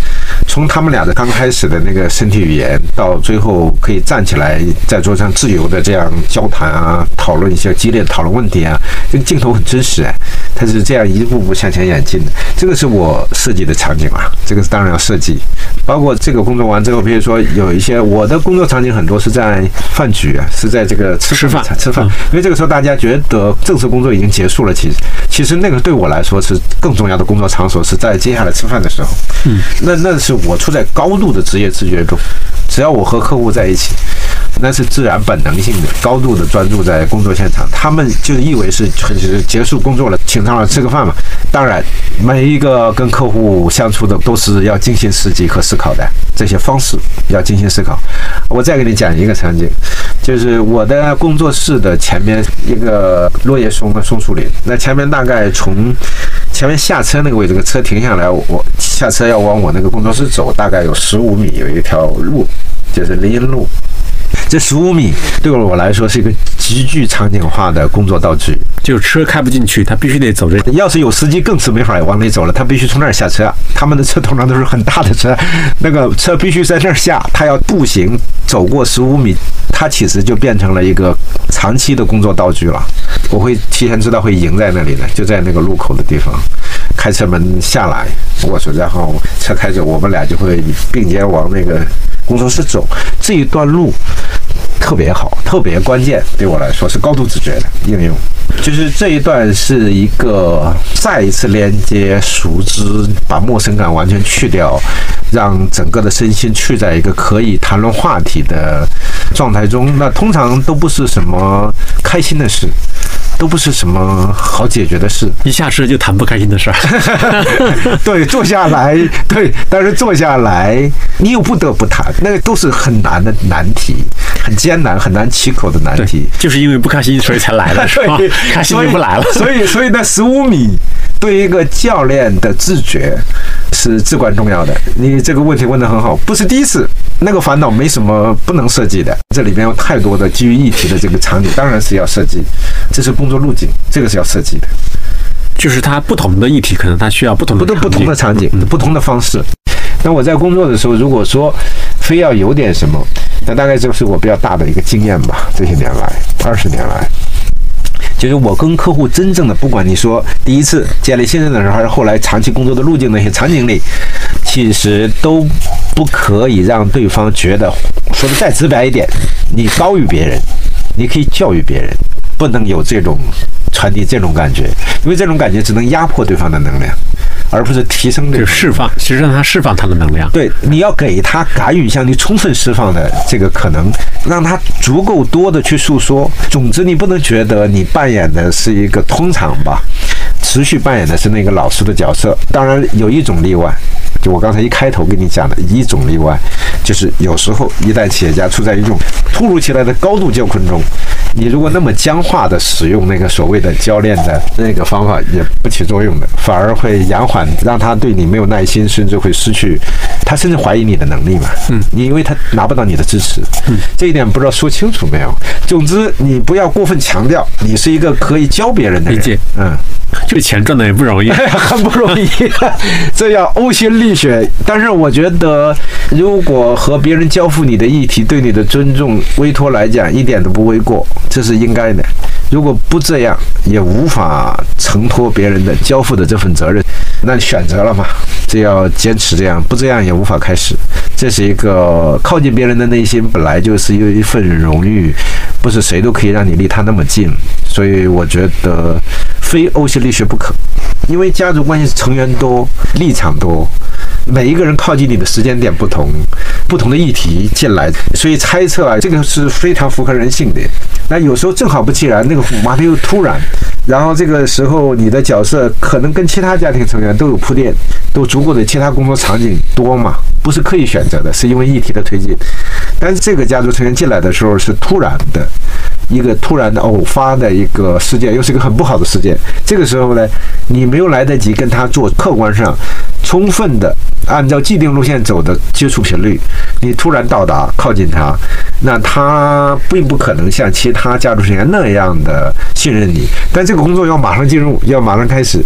从他们俩的刚开始的那个身体语言，到最后可以站起来在桌上自由的这样交谈啊，讨论一些激烈讨论问题啊，这个镜头很真实哎，它是这样一步步向前演进的，这个是我设计的场景啊，这个当然要设计，包括这个工作完之后，比如说有一些我的工作场景很多是在饭局啊，是在这个吃吃饭吃饭。嗯，因为这个时候大家觉得正式工作已经结束了，其实其实那个对我来说是更重要的工作场所是在接下来吃饭的时候，嗯，那那是我处在高度的职业自觉中，只要我和客户在一起。那是自然本能性的，高度的专注在工作现场。他们就以为是就是结束工作了，请他们吃个饭嘛。当然，每一个跟客户相处的都是要精心设计和思考的，这些方式要精心思考。我再给你讲一个场景，就是我的工作室的前面一个落叶松的松树林，那前面大概从前面下车那个位置，个车停下来，我下车要往我那个工作室走，大概有十五米，有一条路，就是林荫路。这十五米对我来说是一个极具场景化的工作道具。就是车开不进去，他必须得走这要是有司机，更是没法往里走了，他必须从那儿下车。他们的车通常都是很大的车，那个车必须在那儿下，他要步行走过十五米，他其实就变成了一个长期的工作道具了。我会提前知道会赢在那里的，就在那个路口的地方，开车门下来，我说，然后车开着，我们俩就会并肩往那个工作室走。这一段路特别好，特别关键，对我来说是高度自觉的应用。就是这一段是一个再一次连接、熟知，把陌生感完全去掉，让整个的身心去在一个可以谈论话题的状态中。那通常都不是什么开心的事，都不是什么好解决的事。一下车就谈不开心的事儿。对，坐下来，对，但是坐下来，你又不得不谈，那个都是很难的难题，很艰难、很难启口的难题。就是因为不开心，所以才来了，是吧？开心就不来了。所以，所以那十五米对于一个教练的自觉是至关重要的。你这个问题问得很好，不是第一次，那个烦恼没什么不能设计的。这里边有太多的基于议题的这个场景，当然是要设计，这是工作路径，这个是要设计的。就是它不同的议题，可能它需要不同的不同不同的场景，不同的方式。那我在工作的时候，如果说非要有点什么，那大概就是我比较大的一个经验吧。这些年来，二十年来，就是我跟客户真正的，不管你说第一次建立信任的时候，还是后来长期工作的路径那些场景里，其实都不可以让对方觉得，说的再直白一点，你高于别人，你可以教育别人，不能有这种传递这种感觉，因为这种感觉只能压迫对方的能量。而不是提升释放，其实让他释放他的能量。对，你要给他敢于向你充分释放的这个可能，让他足够多的去诉说。总之，你不能觉得你扮演的是一个通常吧，持续扮演的是那个老师的角色。当然，有一种例外，就我刚才一开头跟你讲的一种例外，就是有时候一旦企业家处在一种突如其来的高度艰困中，你如果那么僵化的使用那个所谓的教练的那个方法，也不起作用的，反而会延缓，让他对你没有耐心，甚至会失去，他甚至怀疑你的能力嘛。嗯，你因为他拿不到你的支持。嗯，这一点不知道说清楚没有？总之，你不要过分强调你是一个可以教别人的人。理解嗯，就 这钱赚的也不容易。很不容易，这要呕心沥血。但是我觉得，如果和别人交付你的议题，对你的尊重、委托来讲，一点都不为过，这是应该的。如果不这样，也无法承托别人的交付的这份责任。那你选择了嘛，就要坚持这样，不这样也无法开始。这是一个靠近别人的内心，本来就是有一份荣誉，不是谁都可以让你离他那么近。所以我觉得，非呕心沥血不可。因为家族关系成员多，立场多，每一个人靠近你的时间点不同，不同的议题进来，所以猜测啊，这个是非常符合人性的。那有时候正好不其然，那个马上又突然，然后这个时候你的角色可能跟其他家庭成员都有铺垫，都足够的其他工作场景多嘛，不是刻意选择的，是因为议题的推进。但是这个家族成员进来的时候是突然的。一个突然的偶发的一个事件，又是一个很不好的事件。这个时候呢，你没有来得及跟他做客观上充分的按照既定路线走的接触频率，你突然到达靠近他，那他并不可能像其他家族成员那样的信任你。但这个工作要马上进入，要马上开始。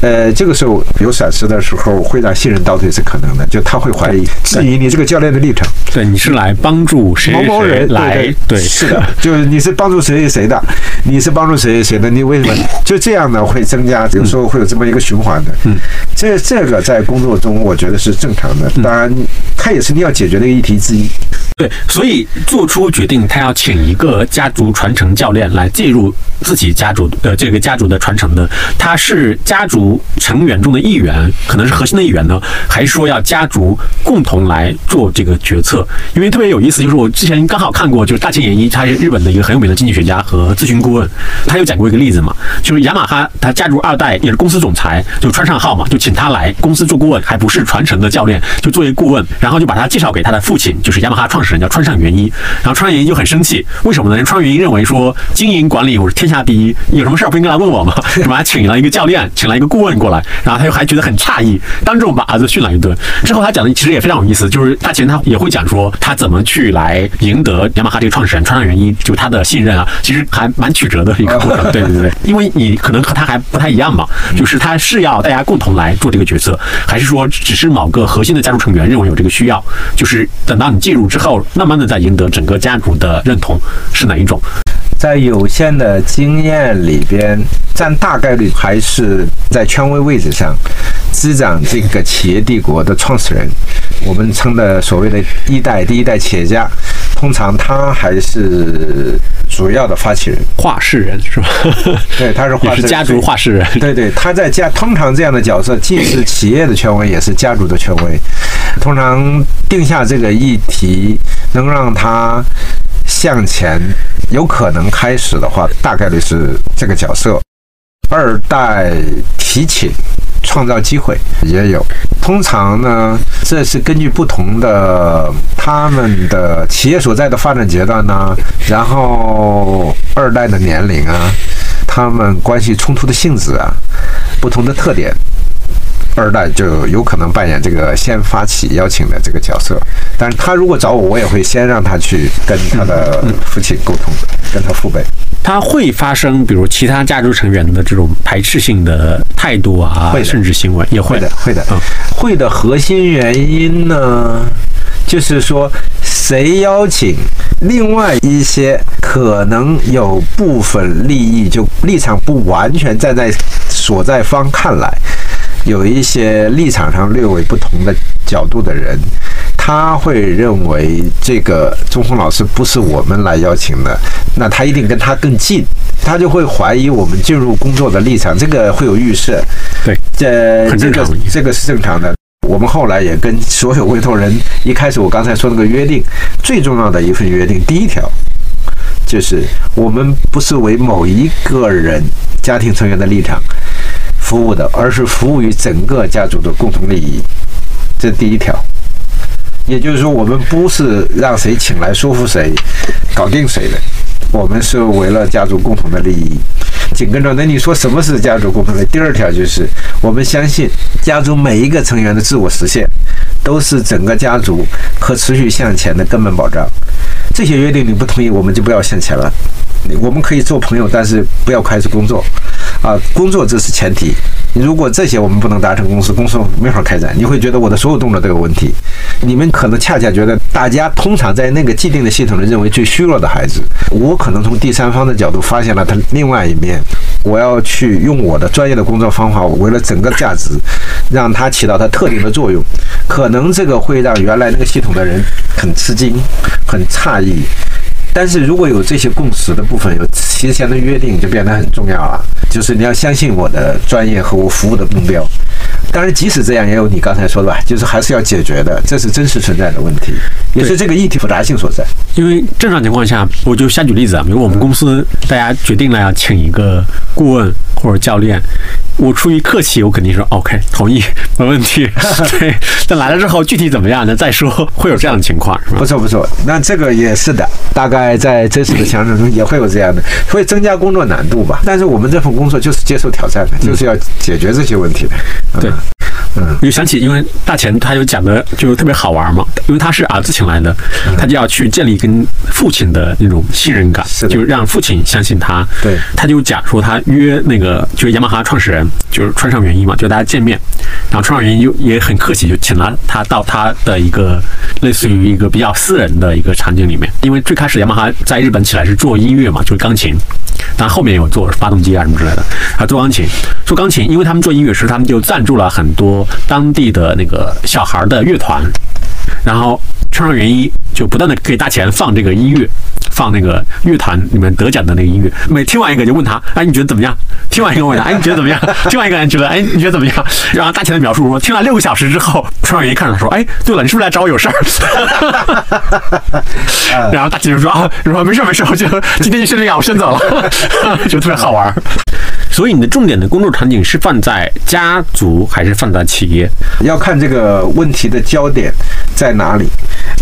呃，这个时候有闪失的时候，会让信任倒退是可能的，就他会怀疑、质疑你这个教练的立场。对，你是来帮助谁？某某人来，对，是的，就是你是帮助谁谁谁的，你是帮助谁谁谁的，你为什么就这样呢？会增加，有时候会有这么一个循环的。嗯，这这个在工作中，我觉得是正常的。当然，它也是你要解决的一个议题之一。对，所以做出决定，他要请一个家族传承教练来介入自己家族的这个家族的传承的，他是家族成员中的一员，可能是核心的一员呢，还是说要家族共同来做这个决策？因为特别有意思，就是我之前刚好看过，就是大前研一，他是日本的一个很有名的经济学家和咨询顾问，他有讲过一个例子嘛，就是雅马哈他家族二代也是公司总裁，就川上浩嘛，就请他来公司做顾问，还不是传承的教练，就作为顾问，然后就把他介绍给他的父亲，就是雅马哈创始。人叫川上元一，然后川上元一就很生气，为什么呢？川上元一认为说经营管理我是天下第一，有什么事儿不应该来问我吗？是吧？请了一个教练，请了一个顾问过来，然后他又还觉得很诧异，当众把儿子训了一顿。之后他讲的其实也非常有意思，就是大前他也会讲说他怎么去来赢得雅马哈这个创始人川上元一就他的信任啊，其实还蛮曲折的一个过程。对对对，因为你可能和他还不太一样嘛，就是他是要大家共同来做这个决策，还是说只是某个核心的家族成员认为有这个需要，就是等到你介入之后。慢慢的在赢得整个家族的认同是哪一种？在有限的经验里边，占大概率还是在权威位置上滋长这个企业帝国的创始人，我们称的所谓的一代第一代企业家，通常他还是主要的发起人、话事人是吧？对，他是话是家族话事人。对对，他在家通常这样的角色既是企业的权威，也是家族的权威。通常定下这个议题，能让他。向前有可能开始的话，大概率是这个角色。二代提请创造机会也有。通常呢，这是根据不同的他们的企业所在的发展阶段呢，然后二代的年龄啊，他们关系冲突的性质啊，不同的特点。二代就有可能扮演这个先发起邀请的这个角色，但是他如果找我，我也会先让他去跟他的父亲沟通，跟他父辈。他会发生，比如其他家族成员的这种排斥性的态度啊，会甚至行为也会。的，会的，嗯，会的。核心原因呢，就是说谁邀请，另外一些可能有部分利益就立场不完全站在所在方看来。有一些立场上略微不同的角度的人，他会认为这个钟红老师不是我们来邀请的，那他一定跟他更近，他就会怀疑我们进入工作的立场，这个会有预设。对，这这个这个是正常的。我们后来也跟所有委托人，一开始我刚才说那个约定，最重要的一份约定，第一条就是我们不是为某一个人家庭成员的立场。服务的，而是服务于整个家族的共同利益，这第一条。也就是说，我们不是让谁请来说服谁，搞定谁的，我们是为了家族共同的利益。紧跟着，那你说什么是家族共同利益？第二条就是，我们相信家族每一个成员的自我实现，都是整个家族可持续向前的根本保障。这些约定你不同意，我们就不要向前了。我们可以做朋友，但是不要开始工作，啊，工作这是前提。如果这些我们不能达成共识，公司没法开展。你会觉得我的所有动作都有问题。你们可能恰恰觉得，大家通常在那个既定的系统里认为最虚弱的孩子，我可能从第三方的角度发现了他另外一面。我要去用我的专业的工作方法，为了整个价值，让它起到它特定的作用。可能这个会让原来那个系统的人很吃惊、很诧异。但是如果有这些共识的部分，有提前的约定，就变得很重要了。就是你要相信我的专业和我服务的目标。当然，即使这样，也有你刚才说的吧，就是还是要解决的，这是真实存在的问题，也是这个议题复杂性所在。因为正常情况下，我就瞎举例子啊，比如我们公司大家决定了要请一个顾问或者教练。我出于客气，我肯定说 OK，同意，没问题。对，但来了之后具体怎么样呢？再说，会有这样的情况，是吧？不错不错，那这个也是的，大概在真实的强者中也会有这样的，会增加工作难度吧。但是我们这份工作就是接受挑战的，就是要解决这些问题的。对。嗯，我就想起，因为大钱他就讲的就特别好玩嘛，因为他是儿子请来的，他就要去建立跟父亲的那种信任感，就让父亲相信他。对，他就讲说他约那个就是雅马哈创始人，就是川上元一嘛，就大家见面，然后川上元一就也很客气，就请了他到他的一个类似于一个比较私人的一个场景里面，因为最开始雅马哈在日本起来是做音乐嘛，就是钢琴。但后面有做发动机啊什么之类的，还做钢琴，做钢琴，因为他们做音乐时，他们就助了很多当地的那个小孩的乐团，然后川上元一就不断的给大钱放这个音乐。放那个乐团里面得奖的那个音乐，每听完一个就问他，哎，你觉得怎么样？听完一个问他，哎，你觉得怎么样？听完一个人觉得，哎，你觉得怎么样？然后大钱的描述说，听了六个小时之后，川上元一看着说，哎，对了，你是不是来找我有事儿？然后大钱就说啊，说没事没事，我就今天就先这样，我先走了，就特别好玩。所以你的重点的工作场景是放在家族还是放在企业？要看这个问题的焦点在哪里，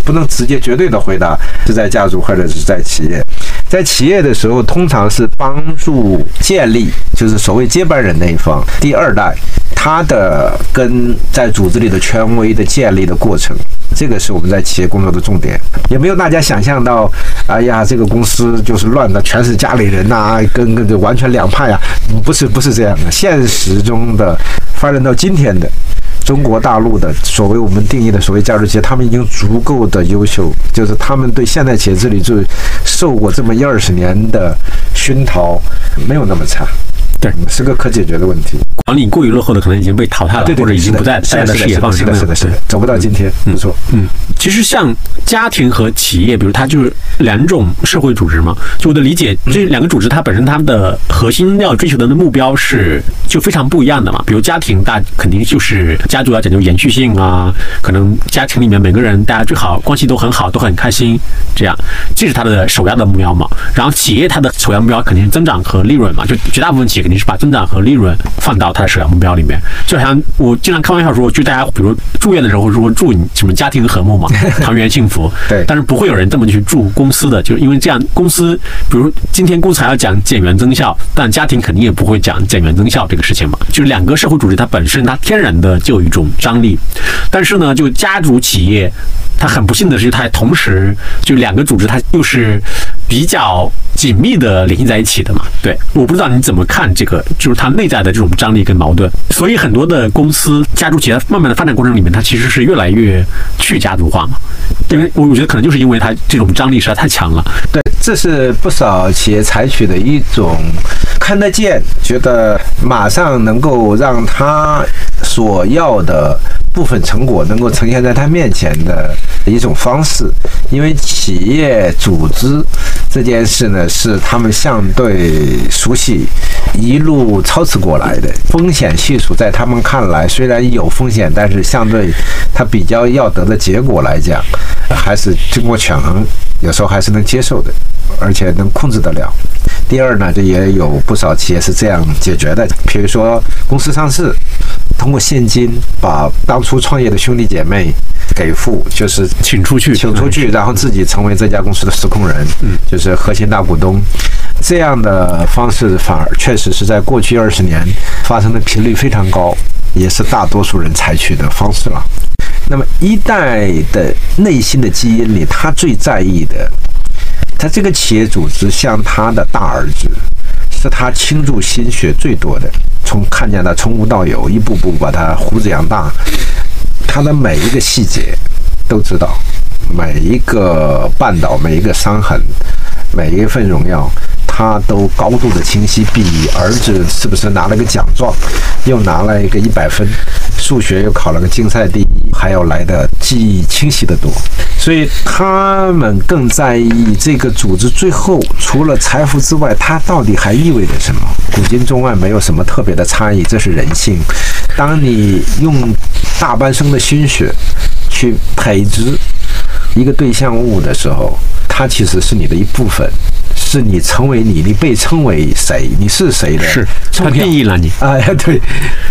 不能直接绝对的回答是在家族或者是在企业。在企业的时候，通常是帮助建立，就是所谓接班人那一方，第二代，他的跟在组织里的权威的建立的过程。这个是我们在企业工作的重点，也没有大家想象到，哎呀，这个公司就是乱的，全是家里人呐，跟跟这完全两派啊，不是不是这样的。现实中的发展到今天的中国大陆的所谓我们定义的所谓家族企业，他们已经足够的优秀，就是他们对现代企业治理就受过这么一二十年的熏陶，没有那么差。对，是个可解决的问题。管理过于落后的，可能已经被淘汰了，或者已经不在大家的视野范围内。是的，是的，走不到今天。没错，嗯，其实像家庭和企业，比如它就是两种社会组织嘛。就我的理解，这两个组织它本身它们的核心要追求的目标是就非常不一样的嘛。比如家庭，大肯定就是家族要讲究延续性啊，可能家庭里面每个人大家最好关系都很好，都很开心，这样这是它的首要的目标嘛。然后企业它的首要目标肯定是增长和利润嘛，就绝大部分企业肯定。你是把增长和利润放到它的首要目标里面，就好像我经常开玩笑说，就大家比如住院的时候说祝你什么家庭和睦嘛，团圆幸福。对，但是不会有人这么去祝公司的，就是因为这样公司，比如今天公司还要讲减员增效，但家庭肯定也不会讲减员增效这个事情嘛。就是两个社会组织它本身它天然的就有一种张力，但是呢，就家族企业。它很不幸的是，它同时就两个组织，它又是比较紧密的联系在一起的嘛。对，我不知道你怎么看这这个，就是它内在的这种张力跟矛盾。所以很多的公司家族企业慢慢的发展过程里面，它其实是越来越去家族化嘛。因为我我觉得可能就是因为它这种张力实在太强了。对，这是不少企业采取的一种看得见，觉得马上能够让他所要的。部分成果能够呈现在他面前的一种方式，因为企业组织这件事呢，是他们相对熟悉、一路操持过来的。风险系数在他们看来虽然有风险，但是相对他比较要得的结果来讲，还是经过权衡，有时候还是能接受的，而且能控制得了。第二呢，这也有不少企业是这样解决的，比如说公司上市。通过现金把当初创业的兄弟姐妹给付，就是请出去，请出去，然后自己成为这家公司的实控人，嗯，就是核心大股东。这样的方式反而确实是在过去二十年发生的频率非常高，也是大多数人采取的方式了。那么一代的内心的基因里，他最在意的。他这个企业组织像他的大儿子，是他倾注心血最多的，从看见他从无到有，一步步把他胡子养大，他的每一个细节都知道，每一个绊倒，每一个伤痕，每一份荣耀。他都高度的清晰，比儿子是不是拿了个奖状，又拿了一个一百分，数学又考了个竞赛第一，还要来的记忆清晰的多。所以他们更在意这个组织最后除了财富之外，它到底还意味着什么？古今中外没有什么特别的差异，这是人性。当你用大半生的心血去培植一个对象物的时候，它其实是你的一部分。是你成为你，你被称为谁？你是谁的？是它定义了你 啊，对，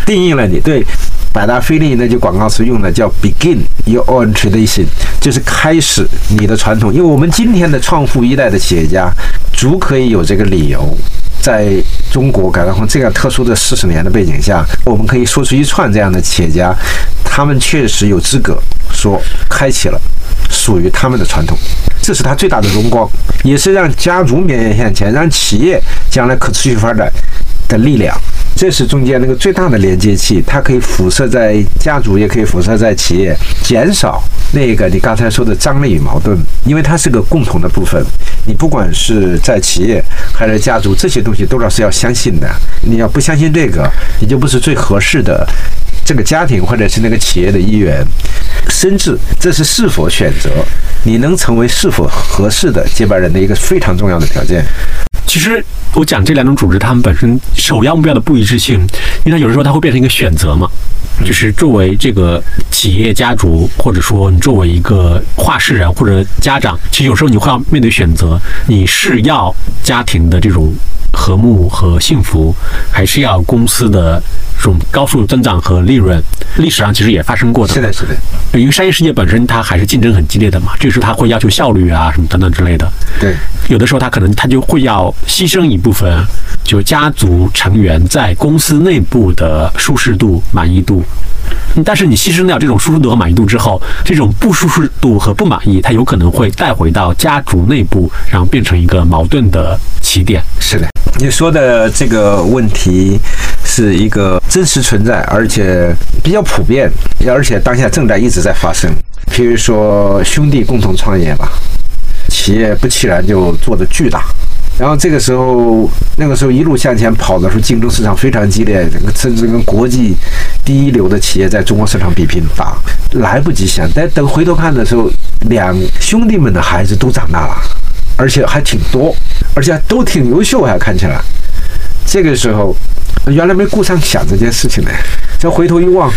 定义了你。对，百达翡丽那句广告词用的叫 “begin your own tradition”，就是开始你的传统。因为我们今天的创富一代的企业家，足可以有这个理由，在中国改革开放这样特殊的四十年的背景下，我们可以说出一串这样的企业家，他们确实有资格说开启了。属于他们的传统，这是他最大的荣光，也是让家族绵延向前，让企业将来可持续发展的力量。这是中间那个最大的连接器，它可以辐射在家族，也可以辐射在企业，减少那个你刚才说的张力与矛盾，因为它是个共同的部分。你不管是在企业还是家族，这些东西都是要相信的。你要不相信这个，你就不是最合适的。这个家庭或者是那个企业的一员，甚至这是是否选择，你能成为是否合适的接班人的一个非常重要的条件。其实我讲这两种组织，他们本身首要目标的不一致性，因为它有的时候它会变成一个选择嘛，就是作为这个企业家族，或者说你作为一个话事人或者家长，其实有时候你会要面对选择，你是要家庭的这种。和睦和幸福，还是要公司的这种高速增长和利润。历史上其实也发生过的。是的，是的。因为商业世界本身它还是竞争很激烈的嘛，就是它会要求效率啊什么等等之类的。对。有的时候它可能它就会要牺牲一部分，就家族成员在公司内部的舒适度、满意度。但是你牺牲掉这种舒适度和满意度之后，这种不舒适度和不满意，它有可能会带回到家族内部，然后变成一个矛盾的起点。是的。你说的这个问题是一个真实存在，而且比较普遍，而且当下正在一直在发生。譬如说兄弟共同创业吧，企业不其然就做的巨大，然后这个时候那个时候一路向前跑的时候，竞争市场非常激烈，甚至跟国际第一流的企业在中国市场比拼打，来不及想，但等回头看的时候，两兄弟们的孩子都长大了。而且还挺多，而且都挺优秀，还看起来。这个时候，原来没顾上想这件事情呢。这回头一望，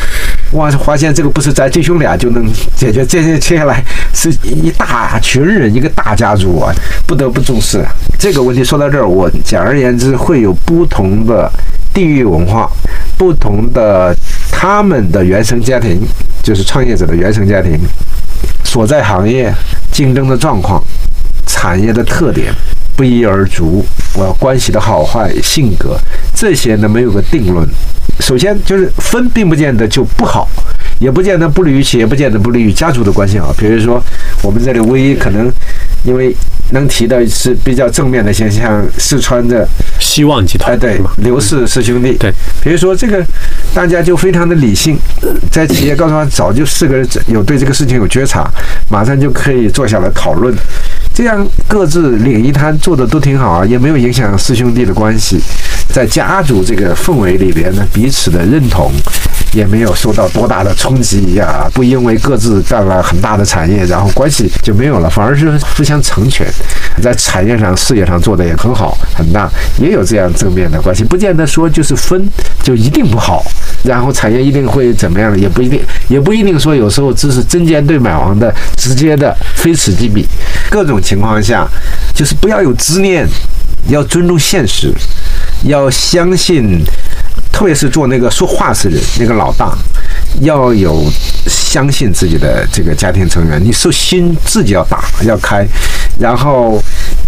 哇，发现这个不是咱弟兄俩就能解决。这接接下来是一大群人，一个大家族啊，不得不重视这个问题。说到这儿，我简而言之，会有不同的地域文化，不同的他们的原生家庭，就是创业者的原生家庭所在行业竞争的状况。产业的特点不一而足，我关系的好坏、性格这些呢没有个定论。首先就是分，并不见得就不好，也不见得不利于企业，不见得不利于家族的关系好。比如说，我们这里唯一可能因为能提到是比较正面的现象，四川的希望集团，哎，对，刘氏师兄弟，对，比如说这个大家就非常的理性，在企业高层早就四个人有对这个事情有觉察，马上就可以坐下来讨论。这样各自领一摊做的都挺好啊，也没有影响师兄弟的关系，在家族这个氛围里边呢，彼此的认同也没有受到多大的冲击呀，不因为各自占了很大的产业，然后关系就没有了，反而是互相成全，在产业上、事业上做的也很好很大，也有这样正面的关系，不见得说就是分就一定不好，然后产业一定会怎么样，也不一定，也不一定说有时候这是针尖对麦芒的直接的非此即彼，各种。情况下，就是不要有执念，要尊重现实，要相信，特别是做那个说话事的那个老大，要有相信自己的这个家庭成员，你是心自己要打要开，然后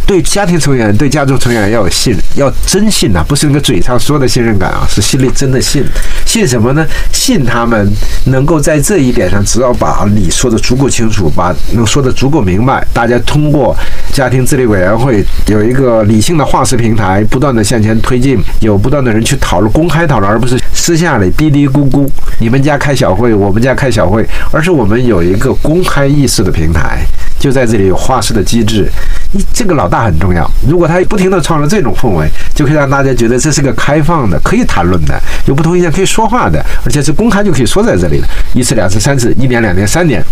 对家庭成员、对家族成员要有信任，要真信呐、不是那个嘴上说的信任感啊，是心里真的信。信什么呢？信他们能够在这一点上，只要把理说的足够清楚，把能说的足够明白，大家通过家庭治理委员会有一个理性的话事平台，不断的向前推进，有不断的人去讨论，公开讨论，而不是私下里嘀嘀咕咕，你们家开小会，我们家开小会，而是我们有一个公开议事的平台。就在这里有话事的机制，你这个老大很重要。如果他不停地创造这种氛围，就可以让大家觉得这是个开放的、可以谈论的、有不同意见可以说话的，而且是公开就可以说在这里的，一次、两次、三次，一年、两年、三年，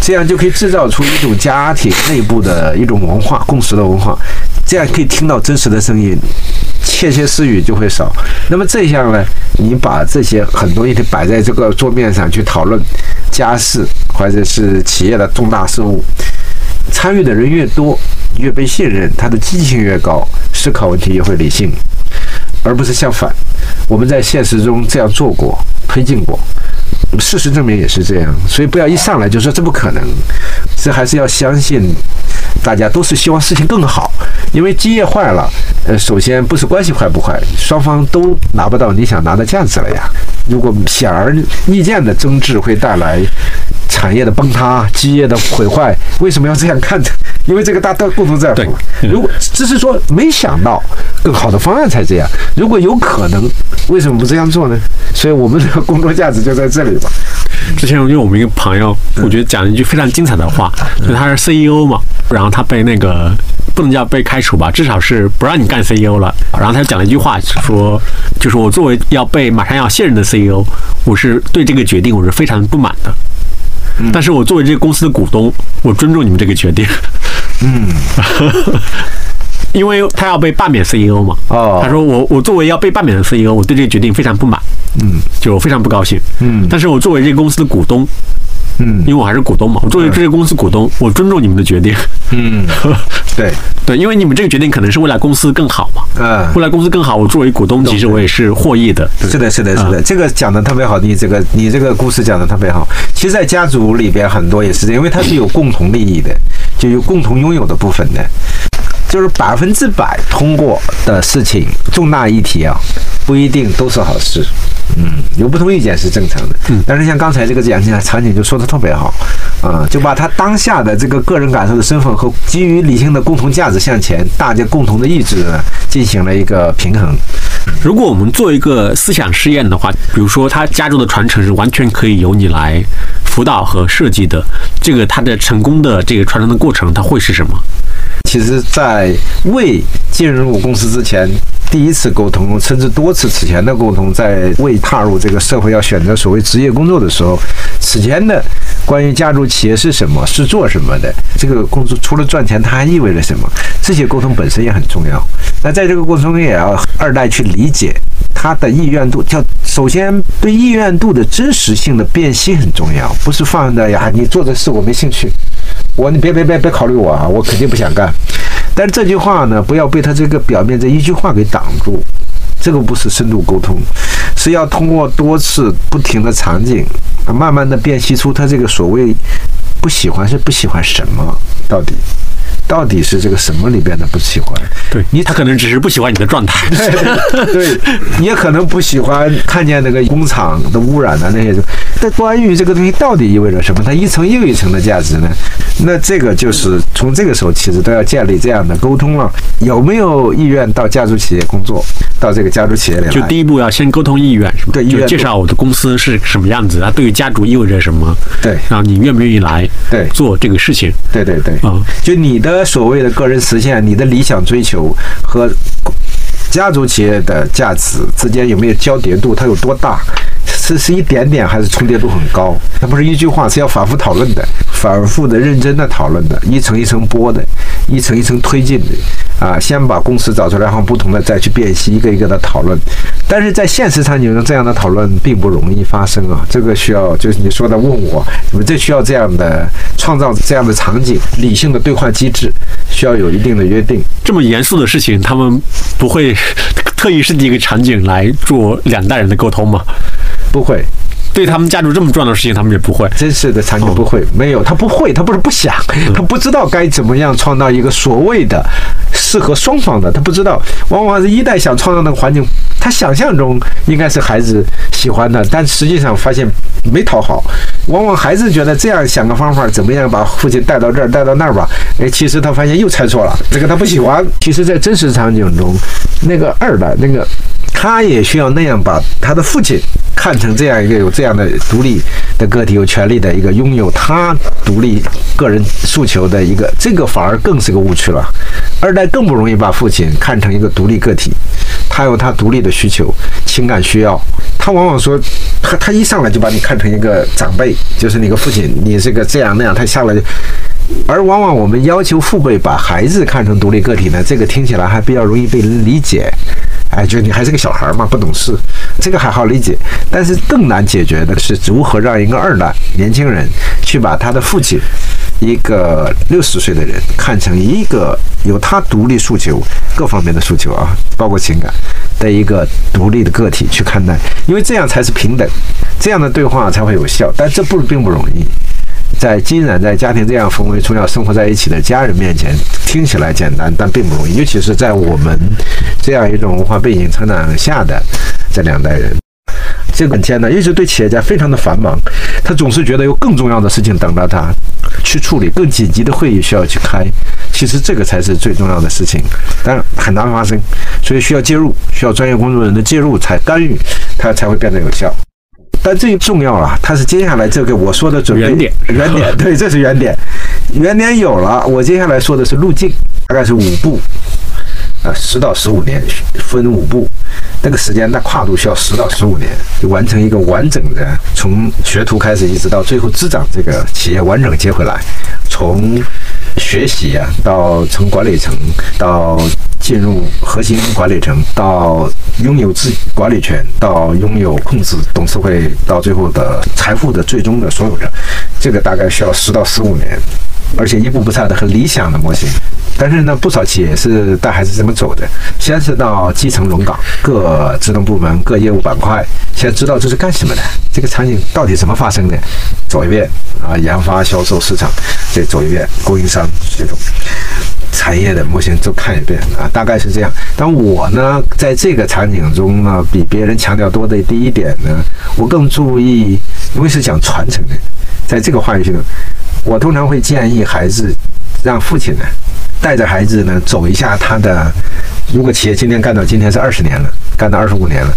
这样就可以制造出一种家庭内部的一种文化、共识的文化，这样可以听到真实的声音，窃窃私语就会少。那么这样呢，你把这些很多议题摆在这个桌面上去讨论家事或者是企业的重大事务。参与的人越多，越被信任，他的积极性越高，思考问题也会理性，而不是相反。我们在现实中这样做过，推进过，事实证明也是这样。所以不要一上来就说这不可能，这还是要相信，大家都是希望事情更好。因为基业坏了，呃，首先不是关系坏不坏，双方都拿不到你想拿的价值了呀。如果显而易见的争执会带来产业的崩塌、基业的毁坏，为什么要这样看？因为这个大家共同在乎对。如果只是说没想到更好的方案才这样，如果有可能，为什么不这样做呢？所以我们的工作价值就在这里吧。之前因为我们一个朋友，我觉得讲了一句非常精彩的话，就他是 CEO 嘛，然后他被那个不能叫被开除吧，至少是不让你干 CEO 了。然后他就讲了一句话，说就是我作为要被马上要卸任的 CEO，我是对这个决定我是非常不满的。但是我作为这个公司的股东，我尊重你们这个决定。嗯，因为他要被罢免 CEO 嘛。哦他说我我作为要被罢免的 CEO，我对这个决定非常不满。嗯就我非常不高兴。嗯但是我作为这个公司的股东，嗯因为我还是股东嘛，我作为这些公司股东，我尊重你们的决定。嗯，对，对，因为你们这个决定可能是未来公司更好嘛，嗯。未来公司更好，我作为股东，其实我也是获益的。是的，是的，是啊的，这个讲的特别好，你这个你这个故事讲的特别好。其实，在家族里边很多也是这样，因为它是有共同利益的，就有共同拥有的部分的，就是百分之百通过的事情，重大议题啊，不一定都是好事。嗯，有不同意见是正常的。嗯，但是像刚才这个讲起来场景就说的特别好，啊、就把他当下的这个个人感受的身份和基于理性的共同价值向前，大家共同的意志呢，进行了一个平衡。如果我们做一个思想试验的话，比如说他家族的传承是完全可以由你来辅导和设计的，这个他的成功的这个传承的过程，它会是什么？其实，在未进入公司之前，第一次沟通，甚至多次此前的沟通，在未踏入这个社会要选择所谓职业工作的时候，此前的关于家族企业是什么，是做什么的，这个工作除了赚钱，它还意味着什么？这些沟通本身也很重要。那在这个过程中，也要二代去理解他的意愿度，叫首先对意愿度的真实性的辨析很重要，不是放在呀，你做这事我没兴趣，我你别别别别考虑我啊，我肯定不想干。但这句话呢，不要被他这个表面这一句话给挡住，这个不是深度沟通，是要通过多次不停的场景，慢慢的辨析出他这个所谓不喜欢是不喜欢什么，到底。到底是这个什么里边的不喜欢。对你，他可能只是不喜欢你的状态。对，你也可能不喜欢看见那个工厂的污染的那些，但关于这个东西到底意味着什么？它一层又一层的价值呢？那这个就是从这个时候其实都要建立这样的沟通了。有没有意愿到家族企业工作？到这个家族企业里来？就第一步要先沟通意愿，是吧？对意愿就介绍我的公司是什么样子，它对于家族意味着什么，对然后你愿不愿意来对做这个事情对对对，啊？就你的所谓的个人实现、你的理想追求和家族企业的价值之间有没有交叠度？它有多大？这是一点点还是重叠度很高？它不是一句话，是要反复讨论的，反复的、认真的讨论的，一层一层剥的，一层一层推进的。啊，先把公式找出来，然后不同的再去辨析，一个一个的讨论。但是在现实场景中，这样的讨论并不容易发生啊。这个需要，就是你说的问我，你们这需要这样的创造这样的场景，理性的对话机制，需要有一定的约定。这么严肃的事情，他们不会 特意设计一个场景来做两代人的沟通吗？不会，对他们家族这么重要的事情，他们也不会。真是的场景不会，没有，他不会，他不是不想，他不知道该怎么样创造一个所谓的适合双方的，他不知道，往往是一代想创造那个环境，他想象中应该是孩子喜欢的，但实际上发现没讨好。往往孩子觉得这样想个方法，怎么样把父亲带到这儿，带到那儿吧？哎，其实他发现又猜错了，这个他不喜欢。其实，在真实场景中，那个二代那个。他也需要那样把他的父亲看成这样一个有这样的独立的个体，有权利的一个拥有他独立个人诉求的一个，这个反而更是个误区了。二代更不容易把父亲看成一个独立个体，他有他独立的需求、情感需要。他往往说，他他一上来就把你看成一个长辈，就是你个父亲，你是个这样那样。他下来，而往往我们要求父辈把孩子看成独立个体呢，这个听起来还比较容易被人理解。哎，就你还是个小孩嘛，不懂事，这个还好理解。但是更难解决的是，如何让一个二代年轻人去把他的父亲，一个六十岁的人，看成一个有他独立诉求、各方面的诉求啊，包括情感的一个独立的个体去看待，因为这样才是平等，这样的对话才会有效。但这不并不容易。在浸染在家庭这样氛围中要生活在一起的家人面前，听起来简单，但并不容易。尤其是在我们这样一种文化背景成长下的这两代人，这个艰难，一直对企业家非常的繁忙，他总是觉得有更重要的事情等着他去处理，更紧急的会议需要去开。其实这个才是最重要的事情，但很难发生，所以需要介入，需要专业工作人员的介入才干预，它才会变得有效。但最重要了，它是接下来这个我说的准备原点，原点 对，这是原点，原点有了，我接下来说的是路径，大概是五步，呃，十到十五年分五步，那个时间那跨度需要十到十五年，就完成一个完整的从学徒开始一直到最后执掌这个企业完整接回来，从学习啊到从管理层到。进入核心管理层，到拥有自管理权，到拥有控制董事会，到最后的财富的最终的所有者，这个大概需要十到十五年，而且一步不差的很理想的模型。但是呢，不少企业是带孩子这么走的，先是到基层轮岗，各职能部门、各业务板块，先知道这是干什么的，这个场景到底怎么发生的，走一遍啊，研发、销售、市场，再走一遍，供应商这种。产业的模型都看一遍啊，大概是这样。但我呢，在这个场景中呢，比别人强调多的第一点呢，我更注意，因为是讲传承的，在这个话语系统，我通常会建议孩子，让父亲呢带着孩子呢走一下他的，如果企业今天干到今天是二十年了，干到二十五年了。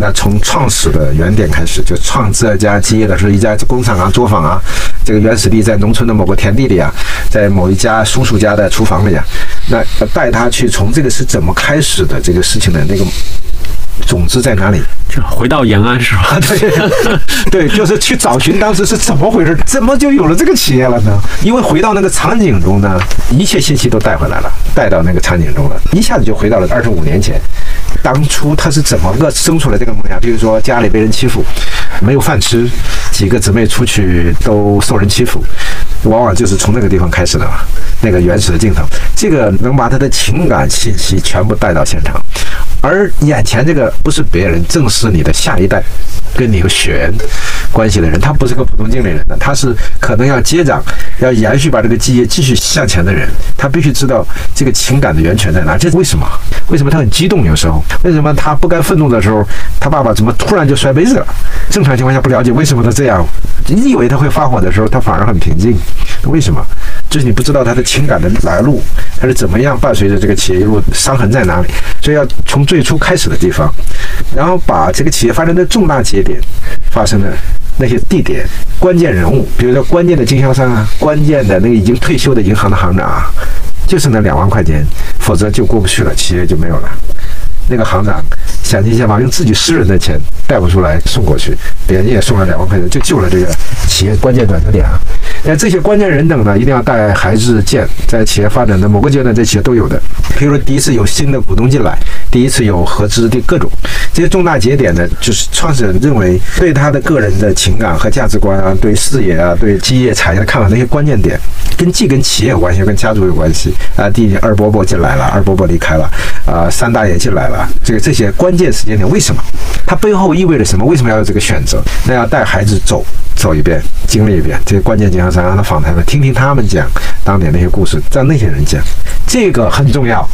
那从创始的原点开始，就创这家企业的是一家工厂啊、作坊啊，这个原始地在农村的某个田地里啊，在某一家叔叔家的厨房里啊，那带他去从这个是怎么开始的这个事情的那个。种子在哪里？就回到延安是吧？对，对，就是去找寻当时是怎么回事，怎么就有了这个企业了呢？因为回到那个场景中呢，一切信息都带回来了，带到那个场景中了，一下子就回到了二十五年前，当初他是怎么个生出来这个梦想？比如说家里被人欺负，没有饭吃，几个姊妹出去都受人欺负，往往就是从那个地方开始的嘛，那个原始的镜头，这个能把他的情感信息全部带到现场。而眼前这个不是别人，正是你的下一代，跟你有血缘关系的人。他不是个普通经理人的，他是可能要接掌、要延续把这个基业继续向前的人。他必须知道这个情感的源泉在哪。这是为什么？为什么他很激动？有时候，为什么？他不该愤怒的时候，他爸爸怎么突然就摔杯子了？正常情况下不了？解为什么他这样。你以为他会发火的时候，他反而很平静。为什么？就是你不知道他的情感的来路，他是怎么样伴随着这个企业一路伤痕在哪里？所以要从最初开始的地方，然后把这个企业发展的重大节点发生的那些地点、关键人物，比如说关键的经销商啊，关键的那个已经退休的银行的行长啊，就是那两万块钱，否则就过不去了，企业就没有了。那个行长想尽办法用自己私人的钱贷不出来送过去，别人也送了两万块钱，就救了这个企业关键转折点啊。那这些关键人等呢，一定要带孩子见，在企业发展的某个阶段，这企业都有的。比如说，第一次有新的股东进来，第一次有合资的各种这些重大节点呢，就是创始人认为对他的个人的情感和价值观啊，对事业啊，对基业产业的看法那些关键点，跟既跟企业有关系，跟家族有关系啊。第一，二伯伯进来了，二伯伯离开了，啊，三大爷进来了，这个这些关键时间点为什么？它背后意味着什么？为什么要有这个选择？那要带孩子走走一遍，经历一遍这些关键经销商，让他访谈了，听听他们讲当年那些故事，让那些人讲，这个很重要。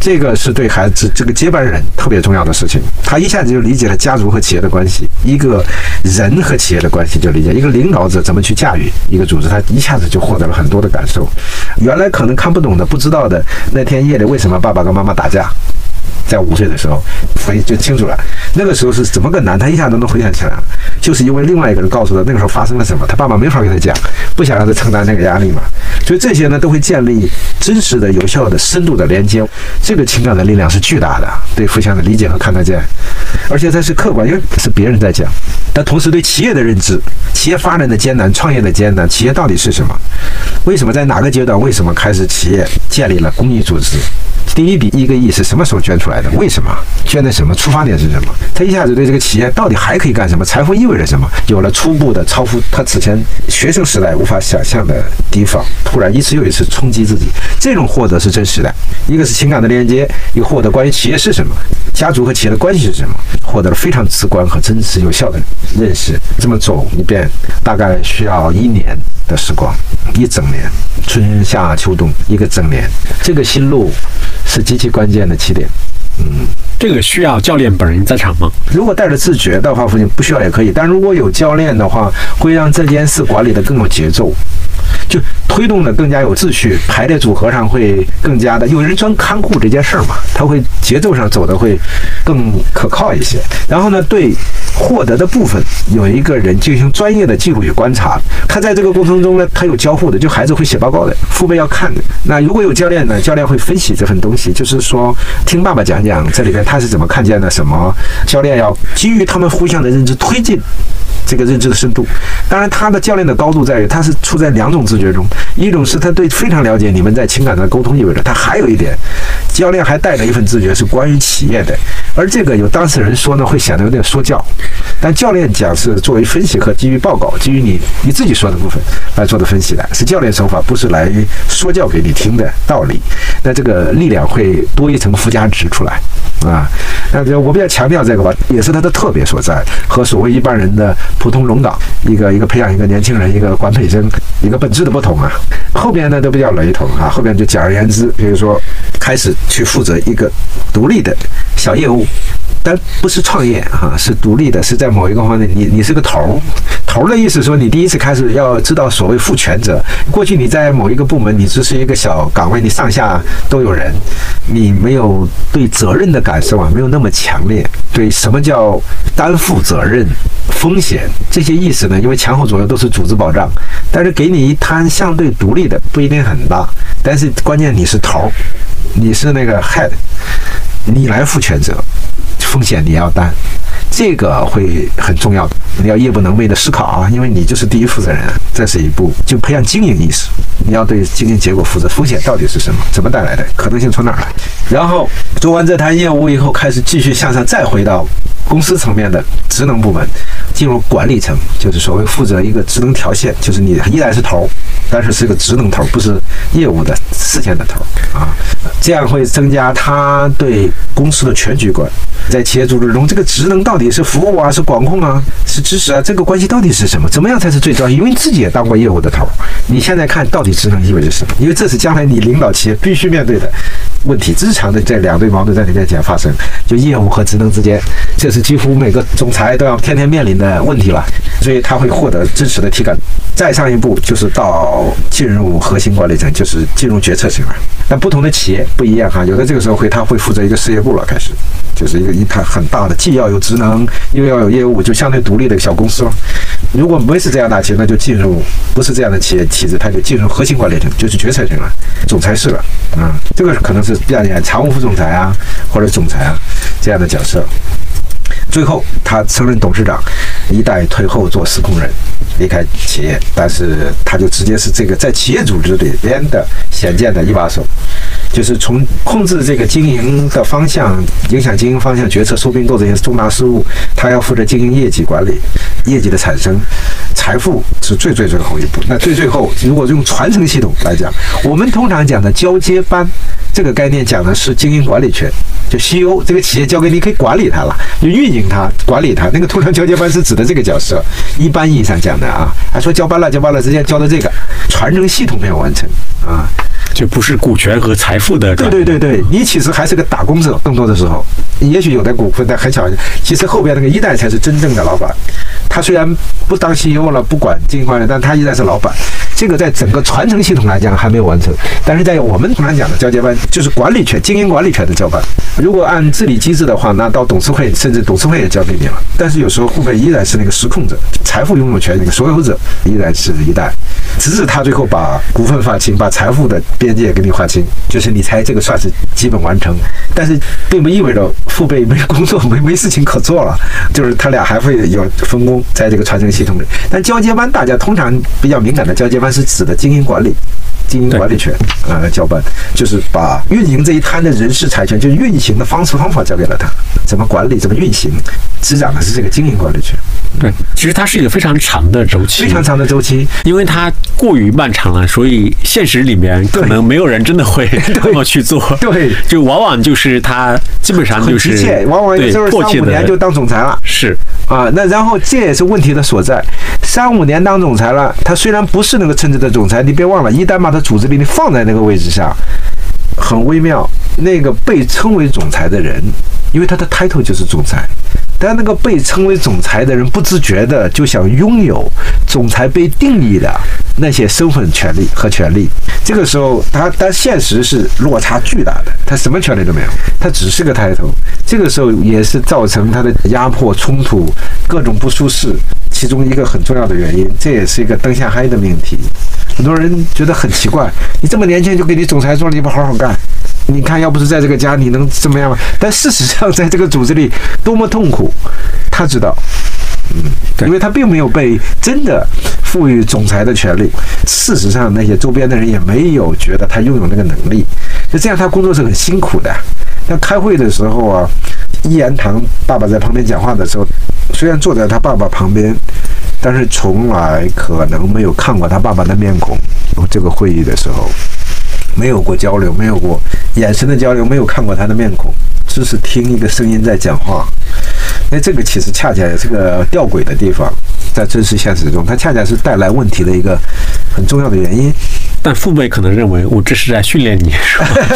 这个是对孩子这个接班人特别重要的事情，他一下子就理解了家族和企业的关系，一个人和企业的关系就理解，一个领导者怎么去驾驭一个组织，他一下子就获得了很多的感受。原来可能看不懂的、不知道的，那天夜里为什么爸爸跟妈妈打架？在五岁的时候，所 以就清楚了。那个时候是怎么个难？他一下都能回想起来，就是因为另外一个人告诉他那个时候发生了什么，他爸爸没法跟他讲，不想让他承担那个压力嘛。所以这些呢，都会建立真实的、有效的、深度的连接。这个情感的力量是巨大的，对互相的理解和看得见，而且它是客观，因为是别人在讲。但同时对企业的认知、企业发展的艰难、创业的艰难，企业到底是什么？为什么在哪个阶段？为什么开始企业建立了公益组织？第一笔一个亿是什么时候捐出来的？为什么捐的什么？出发点是什么？他一下子对这个企业到底还可以干什么？财富意味着什么？有了初步的超乎他此前学生时代无法想象的地方，突然一次又一次冲击自己，这种获得是真实的。一个是情感的连接，一个获得关于企业是什么，家族和企业的关系是什么，获得了非常直观和真实有效的认识。这么走一遍，大概需要一年的时光，一整年，春夏秋冬一个整年，这个心路。是极其关键的起点，嗯，这个需要教练本人在场吗？如果带着自觉的话父亲，不需要也可以，但如果有教练的话，会让这件事管理的更有节奏。就推动的更加有秩序，排列组合上会更加的有人专看护这件事儿嘛，他会节奏上走的会更可靠一些。然后呢，对获得的部分有一个人进行专业的记录与观察，他在这个过程中呢，他有交互的，就孩子会写报告的，父辈要看的。那如果有教练呢，教练会分析这份东西，就是说听爸爸讲讲这里边他是怎么看见的什么，教练要基于他们互相的认知推进。这个认知的深度，当然他的教练的高度在于，他是处在两种自觉中，一种是他对非常了解你们在情感的沟通意味着，他还有一点，教练还带着一份自觉是关于企业的，而这个有当事人说呢，会显得有点说教，但教练讲是作为分析和基于报告，基于你你自己说的部分来做的分析的，是教练手法，不是来说教给你听的道理，那这个力量会多一层附加值出来。啊，那就我比较强调这个吧，也是它的特别所在和所谓一般人的。普通龙岗，一个一个培养一个年轻人，一个管培生，一个本质的不同啊。后边呢都比较雷同啊。后边就简而言之，比如说开始去负责一个独立的小业务。但不是创业哈，是独立的，是在某一个方面，你你是个头儿，头儿的意思说你第一次开始要知道所谓负全责。过去你在某一个部门，你只是一个小岗位，你上下都有人，你没有对责任的感受啊，没有那么强烈。对什么叫担负责任、风险这些意思呢？因为前后左右都是组织保障，但是给你一摊相对独立的，不一定很大，但是关键你是头儿，你是那个 head，你来负全责。风险你要担，这个会很重要的。你要夜不能寐的思考啊，因为你就是第一负责人。这是一步，就培养经营意识。你要对经营结果负责，风险到底是什么？怎么带来的？可能性从哪儿来？然后做完这摊业务以后，开始继续向上，再回到公司层面的职能部门，进入管理层，就是所谓负责一个职能条线，就是你依然是头，但是是个职能头，不是业务的事件的头啊。这样会增加他对公司的全局观。在企业组织中，这个职能到底是服务啊，是管控啊，是支持啊？这个关系到底是什么？怎么样才是最重要？因为你自己也当过业务的头，你现在看到底职能意味着什么？因为这是将来你领导企业必须面对的问题，日常的这两对矛盾在你面前发生，就业务和职能之间，这是几乎每个总裁都要天天面临的问题了。所以他会获得支持的体感。再上一步就是到进入核心管理层，就是进入决策层了。但不同的企业不一样哈，有的这个时候会他会负责一个事业部了，开始就是一个一台很大的，既要有职能又要有业务，就相对独立的小公司了。如果没是这样大企业，那就进入不是这样的企业体制，他就进入核心管理层，就是决策层了，总裁室了啊。这个可能是比较讲常务副总裁啊，或者总裁啊这样的角色。最后，他升任董事长，一代退后做司空人，离开企业，但是他就直接是这个在企业组织里边的显见的一把手。就是从控制这个经营的方向、影响经营方向、决策、收并购这些重大事务，他要负责经营业绩管理、业绩的产生、财富是最最最后一步。那最最后，如果用传承系统来讲，我们通常讲的交接班这个概念讲的是经营管理权，就 CEO 这个企业交给你可以管理它了，就运营它、管理它。那个通常交接班是指的这个角色，一般意义上讲的啊，还说交班了，交班了，直接交到这个传承系统没有完成啊。就不是股权和财富的。对对对对，你其实还是个打工者，更多的时候，也许有的股份，但很小。其实后边那个一代才是真正的老板。他虽然不当 CEO 了，不管经营管理，但他依然是老板。这个在整个传承系统来讲还没有完成，但是在我们通常讲的交接班，就是管理权、经营管理权的交班。如果按治理机制的话，那到董事会，甚至董事会也交给你了。但是有时候父辈依然是那个实控者、财富拥有权那个所有者，依然是一代，直至他最后把股份划清，把财富的边界给你划清，就是你才这个算是基本完成。但是并不意味着父辈没工作、没没事情可做了，就是他俩还会有分工。在这个传承系统里，但交接班大家通常比较敏感的交接班是指的经营管理、经营管理权啊，交办就是把运营这一摊的人事财权，就是运行的方式方法交给了他，怎么管理、怎么运行，执掌的是这个经营管理权。对，其实它是一个非常长的周期，非常长的周期，因为它过于漫长了，所以现实里面可能没有人真的会 这 么去做。对，就往往就是他基本上就是往往就是三五年就当总裁了。是啊，那然后这也是问题的所在。三五年当总裁了，他虽然不是那个称职的总裁，你别忘了，一旦把他组织里你放在那个位置上，很微妙。那个被称为总裁的人，因为他的 title 就是总裁。但那个被称为总裁的人不自觉的就想拥有总裁被定义的那些身份、权利和权利。这个时候，他但现实是落差巨大的，他什么权利都没有，他只是个 title。这个时候也是造成他的压迫、冲突、各种不舒适其中一个很重要的原因。这也是一个灯下黑的命题。很多人觉得很奇怪，你这么年轻就给你总裁做了，你不好好干？你看，要不是在这个家，你能怎么样吗？但事实上，在这个组织里多么痛苦，他知道，嗯，因为他并没有被真的赋予总裁的权利。事实上，那些周边的人也没有觉得他拥有那个能力。就这样，他工作是很辛苦的。那开会的时候啊，一言堂爸爸在旁边讲话的时候，虽然坐在他爸爸旁边，但是从来可能没有看过他爸爸的面孔。这个会议的时候。没有过交流，没有过眼神的交流，没有看过他的面孔，只是听一个声音在讲话。那这个其实恰恰也是个吊诡的地方，在真实现实中，它恰恰是带来问题的一个很重要的原因。但父辈可能认为我这是在训练你，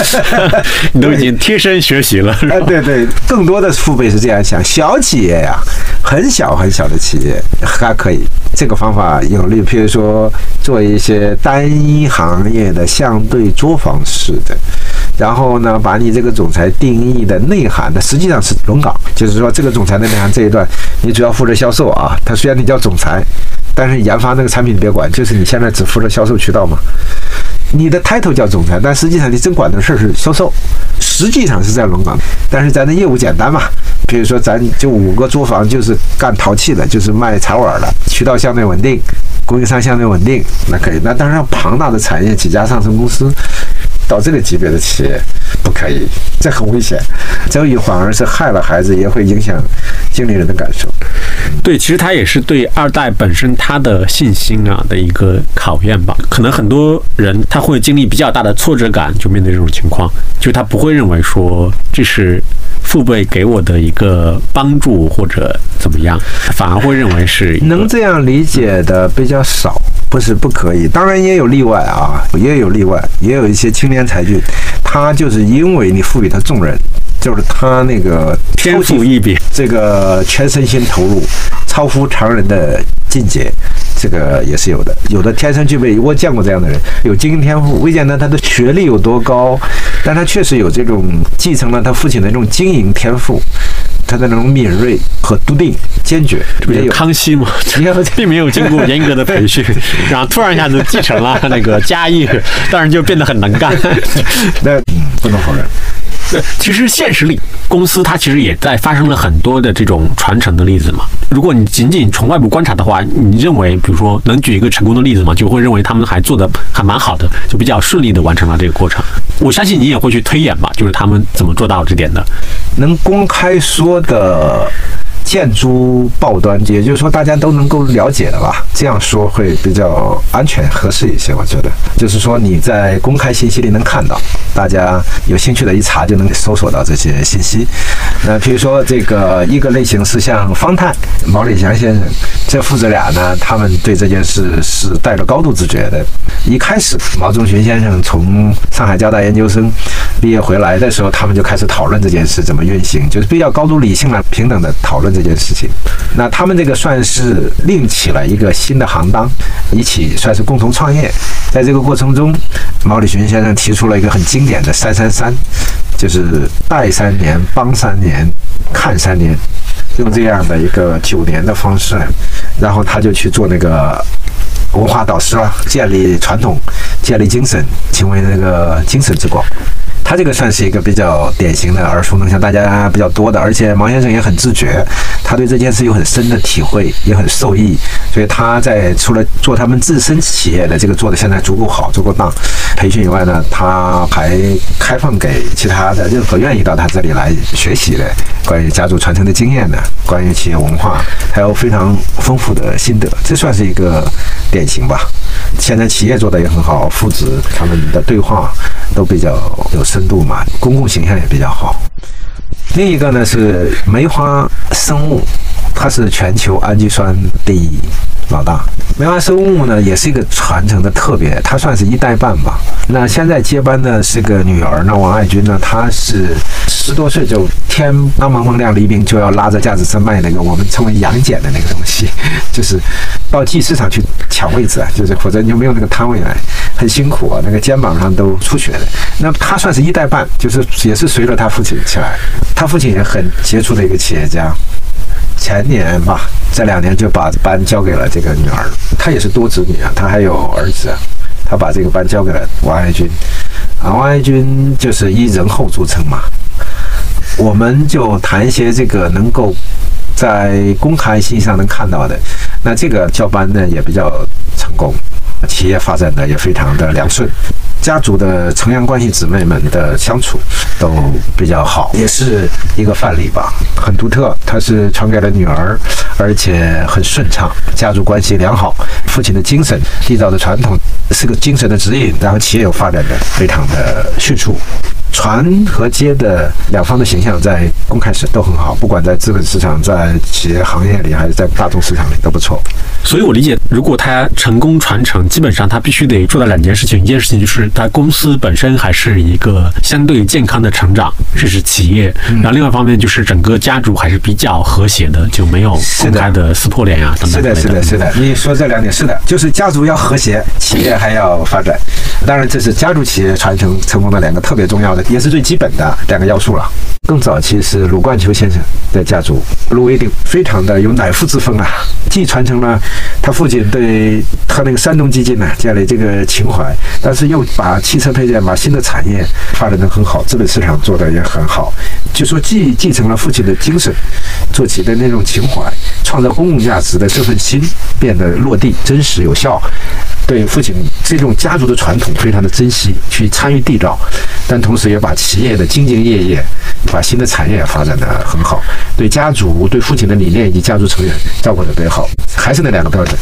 是吧？你都已经贴身学习了。哎，对对，更多的父辈是这样想。小企业呀，很小很小的企业还可以，这个方法有利。譬如说，做一些单一行业的相对作坊式的，然后呢，把你这个总裁定义的内涵呢，实际上是轮岗，就是说这个总裁的内涵这一段，你主要负责销售啊。他虽然你叫总裁。但是研发那个产品你别管，就是你现在只负责销售渠道嘛。你的 title 叫总裁，但实际上你真管的事儿是销售，实际上是在龙岗。但是咱的业务简单嘛，比如说咱就五个作坊就是干陶器的，就是卖茶碗的，渠道相对稳定，供应商相对稳定，那可以。那当然庞大的产业几家上市公司。到这个级别的企业不可以，这很危险。这也反而是害了孩子，也会影响经理人的感受。对，其实他也是对二代本身他的信心啊的一个考验吧。可能很多人他会经历比较大的挫折感，就面对这种情况，就他不会认为说这是父辈给我的一个帮助或者怎么样，反而会认为是能这样理解的比较少。不是不可以，当然也有例外啊，也有例外，也有一些青年才俊，他就是因为你赋予他重任，就是他那个天赋异禀，这个全身心投入，超乎常人的境界，这个也是有的。有的天生具备，我见过这样的人，有经营天赋，未见得他的学历有多高，但他确实有这种继承了他父亲的这种经营天赋。他的那种敏锐和笃定、坚决，这不是康熙吗？并没有经过严格的培训，然后突然一下子继承了那个家业，当然就变得很能干。那不能否认。对，其实现实里，公司它其实也在发生了很多的这种传承的例子嘛。如果你仅仅从外部观察的话，你认为，比如说能举一个成功的例子吗？就会认为他们还做的还蛮好的，就比较顺利的完成了这个过程。我相信你也会去推演吧，就是他们怎么做到这点的。能公开说的。建筑报端，也就是说大家都能够了解的吧？这样说会比较安全合适一些，我觉得。就是说你在公开信息里能看到，大家有兴趣的一查就能搜索到这些信息。那比如说这个一个类型是像方太、毛里祥先生这父子俩呢，他们对这件事是带着高度自觉的。一开始毛中群先生从上海交大研究生毕业回来的时候，他们就开始讨论这件事怎么运行，就是比较高度理性了、平等的讨论。这件事情，那他们这个算是另起了一个新的行当，一起算是共同创业。在这个过程中，毛里群先生提出了一个很经典的“三三三”，就是带三年、帮三年、看三年，用这样的一个九年的方式，然后他就去做那个文化导师了，建立传统，建立精神，成为那个精神之光。他这个算是一个比较典型的耳熟能详、大家比较多的，而且毛先生也很自觉，他对这件事有很深的体会，也很受益，所以他在除了做他们自身企业的这个做的现在足够好、足够大培训以外呢，他还开放给其他的任何愿意到他这里来学习的关于家族传承的经验的、关于企业文化，还有非常丰富的心得，这算是一个典型吧。现在企业做的也很好，父子他们的对话都比较有。深度嘛，公共形象也比较好。另一个呢是梅花生物，它是全球氨基酸第一老大。梅花生物呢也是一个传承的特别，它算是一代半吧。那现在接班的是个女儿，那王爱军呢，她是十多岁就天刚蒙蒙亮，黎明就要拉着架子车卖那个我们称为杨戬的那个东西，就是到集市场去抢位置啊，就是否则你就没有那个摊位来，很辛苦啊，那个肩膀上都出血的。那他算是一代半，就是也是随着他父亲起来。他父亲也很杰出的一个企业家。前年吧，这两年就把班交给了这个女儿。她也是多子女啊，她还有儿子。她把这个班交给了王爱军。啊，王爱军就是以仁厚著称嘛。我们就谈一些这个能够在公开信息上能看到的。那这个交班呢也比较成功，企业发展的也非常的良顺。家族的成员关系，姊妹们的相处都比较好，也是一个范例吧，很独特。他是传给了女儿，而且很顺畅，家族关系良好。父亲的精神缔造的传统是个精神的指引，然后企业又发展的非常的迅速。传和接的两方的形象在公开时都很好，不管在资本市场、在企业行业里，还是在大众市场里都不错。所以我理解，如果他成功传承，基本上他必须得做到两件事情：一件事情就是他公司本身还是一个相对健康的成长，这是企业；然后另外一方面就是整个家族还是比较和谐的，就没有公开的撕破脸呀等等。是的，是的，是的。你说这两点是的，就是家族要和谐，企业还要发展。当然，这是家族企业传承成功的两个特别重要的。也是最基本的两个要素了。更早期是鲁冠球先生的家族，鲁威定非常的有乃父之风啊，既传承了他父亲对他那个山东基金呢建立这个情怀，但是又把汽车配件、把新的产业发展得很好，资本市场做的也很好。就说既继承了父亲的精神，做起的那种情怀，创造公共价值的这份心变得落地、真实、有效。对父亲这种家族的传统非常的珍惜，去参与缔造，但同时也把企业的兢兢业业，把新的产业发展的很好。对家族、对父亲的理念以及家族成员照顾的特别好，还是那两个标准，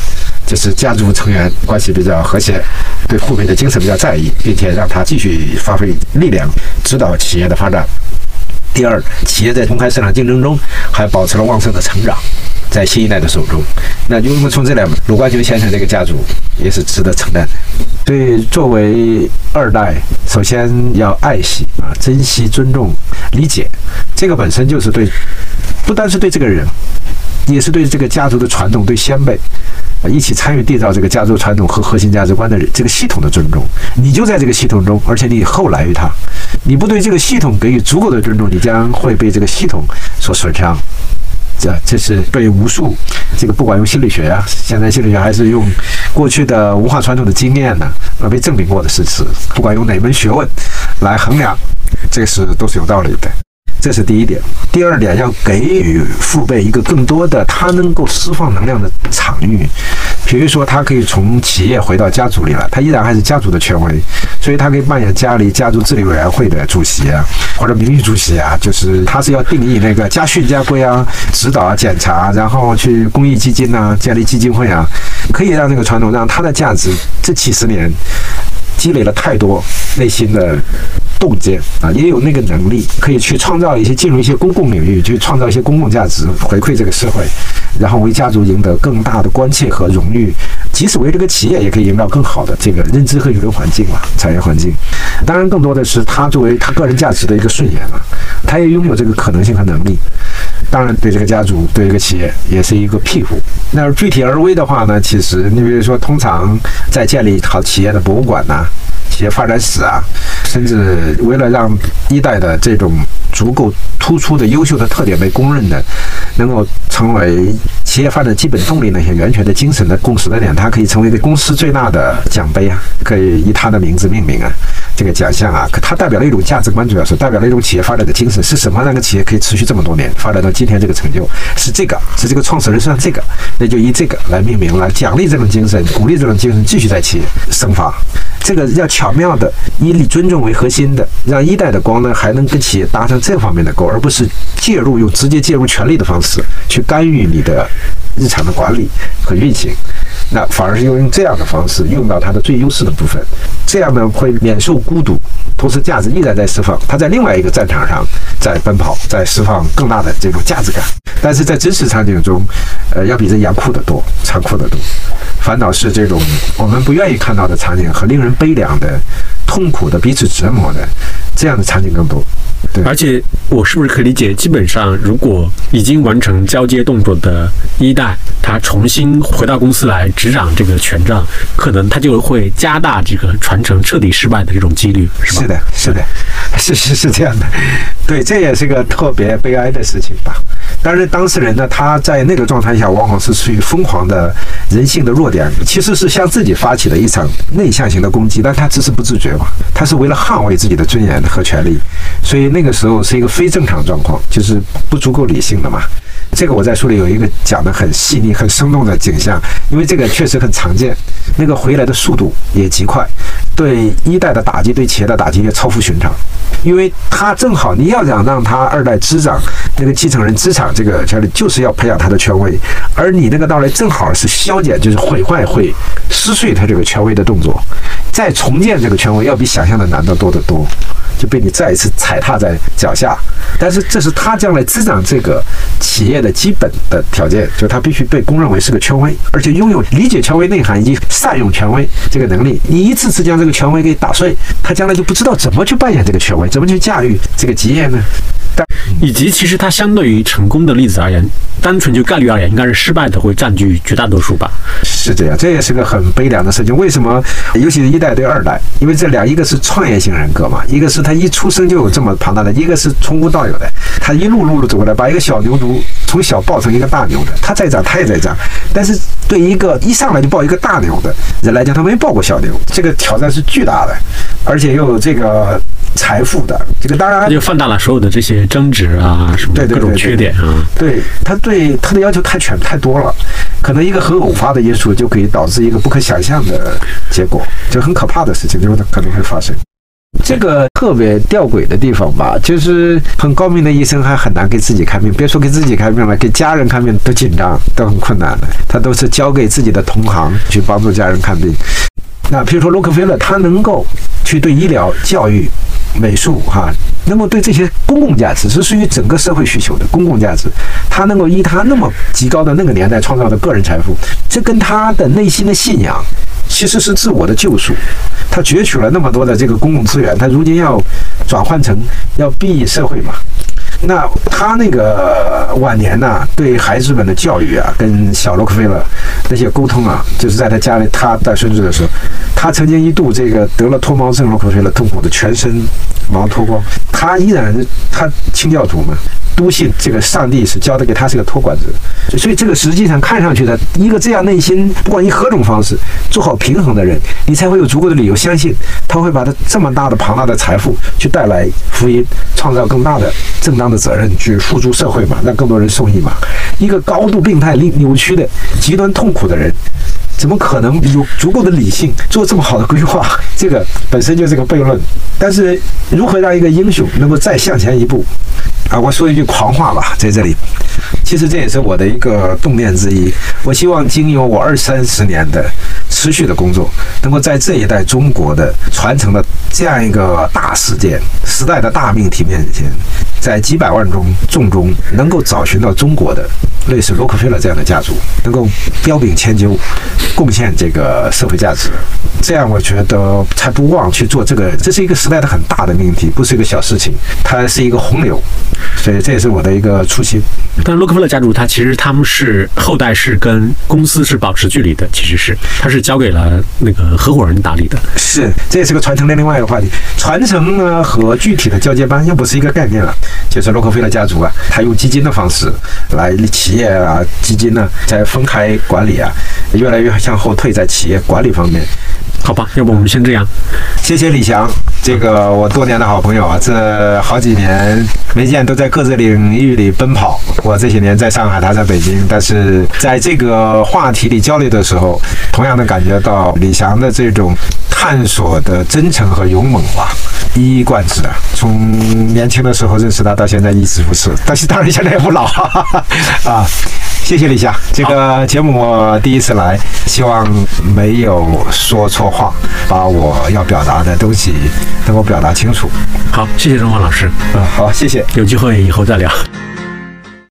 就是家族成员关系比较和谐，对父辈的精神比较在意，并且让他继续发挥力量，指导企业的发展。第二，企业在公开市场竞争中还保持了旺盛的成长。在新一代的手中，那就我们从这两，鲁冠军先生这个家族也是值得称赞的。所以作为二代，首先要爱惜啊，珍惜、尊重、理解，这个本身就是对，不单是对这个人，也是对这个家族的传统、对先辈啊一起参与缔造这个家族传统和核心价值观的人，这个系统的尊重。你就在这个系统中，而且你后来于他，你不对这个系统给予足够的尊重，你将会被这个系统所损伤。这这是被无数这个不管用心理学啊，现在心理学还是用过去的文化传统的经验呢，而被证明过的事实。不管用哪门学问来衡量这是都是有道理的。这是第一点。第二点，要给予父辈一个更多的他能够释放能量的场域，比如说他可以从企业回到家族里了，他依然还是家族的权威，所以他可以扮演家里家族治理委员会的主席啊，或者名誉主席啊，就是他是要定义那个家训家规啊、指导啊、检查，然后去公益基金啊、建立基金会啊，可以让这个传统让它的价值这几十年积累了太多内心的。洞见啊，也有那个能力，可以去创造一些进入一些公共领域，去创造一些公共价值，回馈这个社会，然后为家族赢得更大的关切和荣誉。即使为这个企业，也可以营造更好的这个认知和舆论环境嘛，产业环境。当然，更多的是他作为他个人价值的一个顺延啊，他也拥有这个可能性和能力。当然，对这个家族，对这个企业，也是一个庇护。那具体而微的话呢，其实你比如说，通常在建立好企业的博物馆呐。企业发展史啊，甚至为了让一代的这种足够突出的优秀的特点被公认的，能够成为企业发展基本动力那些源泉的精神的共识的点，它可以成为一个公司最大的奖杯啊，可以以它的名字命名啊。这个奖项啊，可它代表了一种价值观，主要是代表了一种企业发展的精神。是什么让个企业可以持续这么多年，发展到今天这个成就？是这个，是这个创始人身上这个，那就以这个来命名，来奖励这种精神，鼓励这种精神继续在企业生发。这个要巧妙的以你尊重为核心的，让一代的光呢还能跟企业达成这方面的勾，而不是介入用直接介入权力的方式去干预你的日常的管理和运行。那反而是用这样的方式用到它的最优势的部分，这样呢会免受孤独，同时价值依然在释放，它在另外一个战场上在奔跑，在释放更大的这种价值感。但是在真实场景中，呃，要比这严酷的多，残酷的多。烦恼是这种我们不愿意看到的场景和令人悲凉的、痛苦的、彼此折磨的这样的场景更多。对，而且我是不是可以理解，基本上如果已经完成交接动作的一代，他重新回到公司来执掌这个权杖，可能他就会加大这个传承彻底失败的这种几率，是吧？是的，是的，是是是这样的。对，这也是个特别悲哀的事情吧。但是当事人呢，他在那个状态下，往往是处于疯狂的人性的弱点，其实是向自己发起了一场内向型的攻击，但他只是不自觉嘛，他是为了捍卫自己的尊严和权利，所以那个时候是一个非正常状况，就是不足够理性的嘛。这个我在书里有一个讲的很细腻、很生动的景象，因为这个确实很常见，那个回来的速度也极快，对一代的打击、对企业的打击也超乎寻常，因为他正好你要想让他二代执掌那个继承人资产这个权利，就是要培养他的权威，而你那个到来正好是消减，就是毁坏、会撕碎他这个权威的动作，再重建这个权威要比想象的难得多得多。就被你再一次踩踏在脚下，但是这是他将来滋长这个企业的基本的条件，就他必须被公认为是个权威，而且拥有理解权威内涵以及善用权威这个能力。你一次次将这个权威给打碎，他将来就不知道怎么去扮演这个权威，怎么去驾驭这个基业呢？但以及其实它相对于成功的例子而言，单纯就概率而言，应该是失败的会占据绝大多数吧？是这样，这也是个很悲凉的事情。为什么？尤其是一代对二代，因为这两一个是创业型人格嘛，一个是他。一出生就有这么庞大的，一个是从无到有的，他一路路路走过来，把一个小牛犊从小抱成一个大牛的，他在长，他也在长。但是对一个一上来就抱一个大牛的人来讲，他没抱过小牛，这个挑战是巨大的，而且又有这个财富的，这个当然就放大了所有的这些争执啊，什么各种缺点啊。对他对他的要求太全太多了，可能一个很偶发的因素就可以导致一个不可想象的结果，就很可怕的事情就可能会发生。这个特别吊诡的地方吧，就是很高明的医生还很难给自己看病，别说给自己看病了，给家人看病都紧张，都很困难的。他都是交给自己的同行去帮助家人看病。那比如说洛克菲勒，他能够去对医疗、教育、美术，哈，能够对这些公共价值是属于整个社会需求的公共价值，他能够以他那么极高的那个年代创造的个人财富，这跟他的内心的信仰。其实是自我的救赎，他攫取了那么多的这个公共资源，他如今要转换成要裨益社会嘛？那他那个晚年呢，对孩子们的教育啊，跟小洛克菲勒那些沟通啊，就是在他家里，他带孙子的时候，他曾经一度这个得了脱毛症，洛克菲勒痛苦的全身毛脱光，他依然他清教徒嘛。笃信这个上帝是交的给他是个托管者，所以这个实际上看上去的一个这样内心不管以何种方式做好平衡的人，你才会有足够的理由相信他会把他这么大的庞大的财富去带来福音，创造更大的正当的责任去付诸社会嘛，让更多人受益嘛。一个高度病态、扭曲的、极端痛苦的人。怎么可能有足够的理性做这么好的规划？这个本身就是个悖论。但是，如何让一个英雄能够再向前一步？啊，我说一句狂话吧，在这里，其实这也是我的一个动念之一。我希望经由我二三十年的持续的工作，能够在这一代中国的传承的这样一个大事件、时代的大命题面前，在几百万中众中，能够找寻到中国的类似洛克菲勒这样的家族，能够彪炳千秋，贡献这个社会价值。这样，我觉得才不忘去做这个。这是一个时代的很大的命题，不是一个小事情，它是一个洪流。所以这也是我的一个初心。但洛克菲勒家族，他其实他们是后代是跟公司是保持距离的，其实是他是交给了那个合伙人打理的。是，这也是个传承的另外一个话题。传承呢和具体的交接班又不是一个概念了。就是洛克菲勒家族啊，他用基金的方式来企业啊基金呢在分开管理啊，越来越向后退在企业管理方面。好吧，要不我们先这样。谢谢李翔，这个我多年的好朋友啊，这好几年没见，都在各自领域里奔跑。我这些年在上海，他在北京，但是在这个话题里交流的时候，同样的感觉到李翔的这种探索的真诚和勇猛吧，一以贯之啊。从年轻的时候认识他到现在一直如此，但是当然现在也不老啊。谢谢李霞，这个节目我第一次来，希望没有说错话，把我要表达的东西能够表达清楚。好，谢谢钟华老师。嗯，好，谢谢，有机会以后再聊。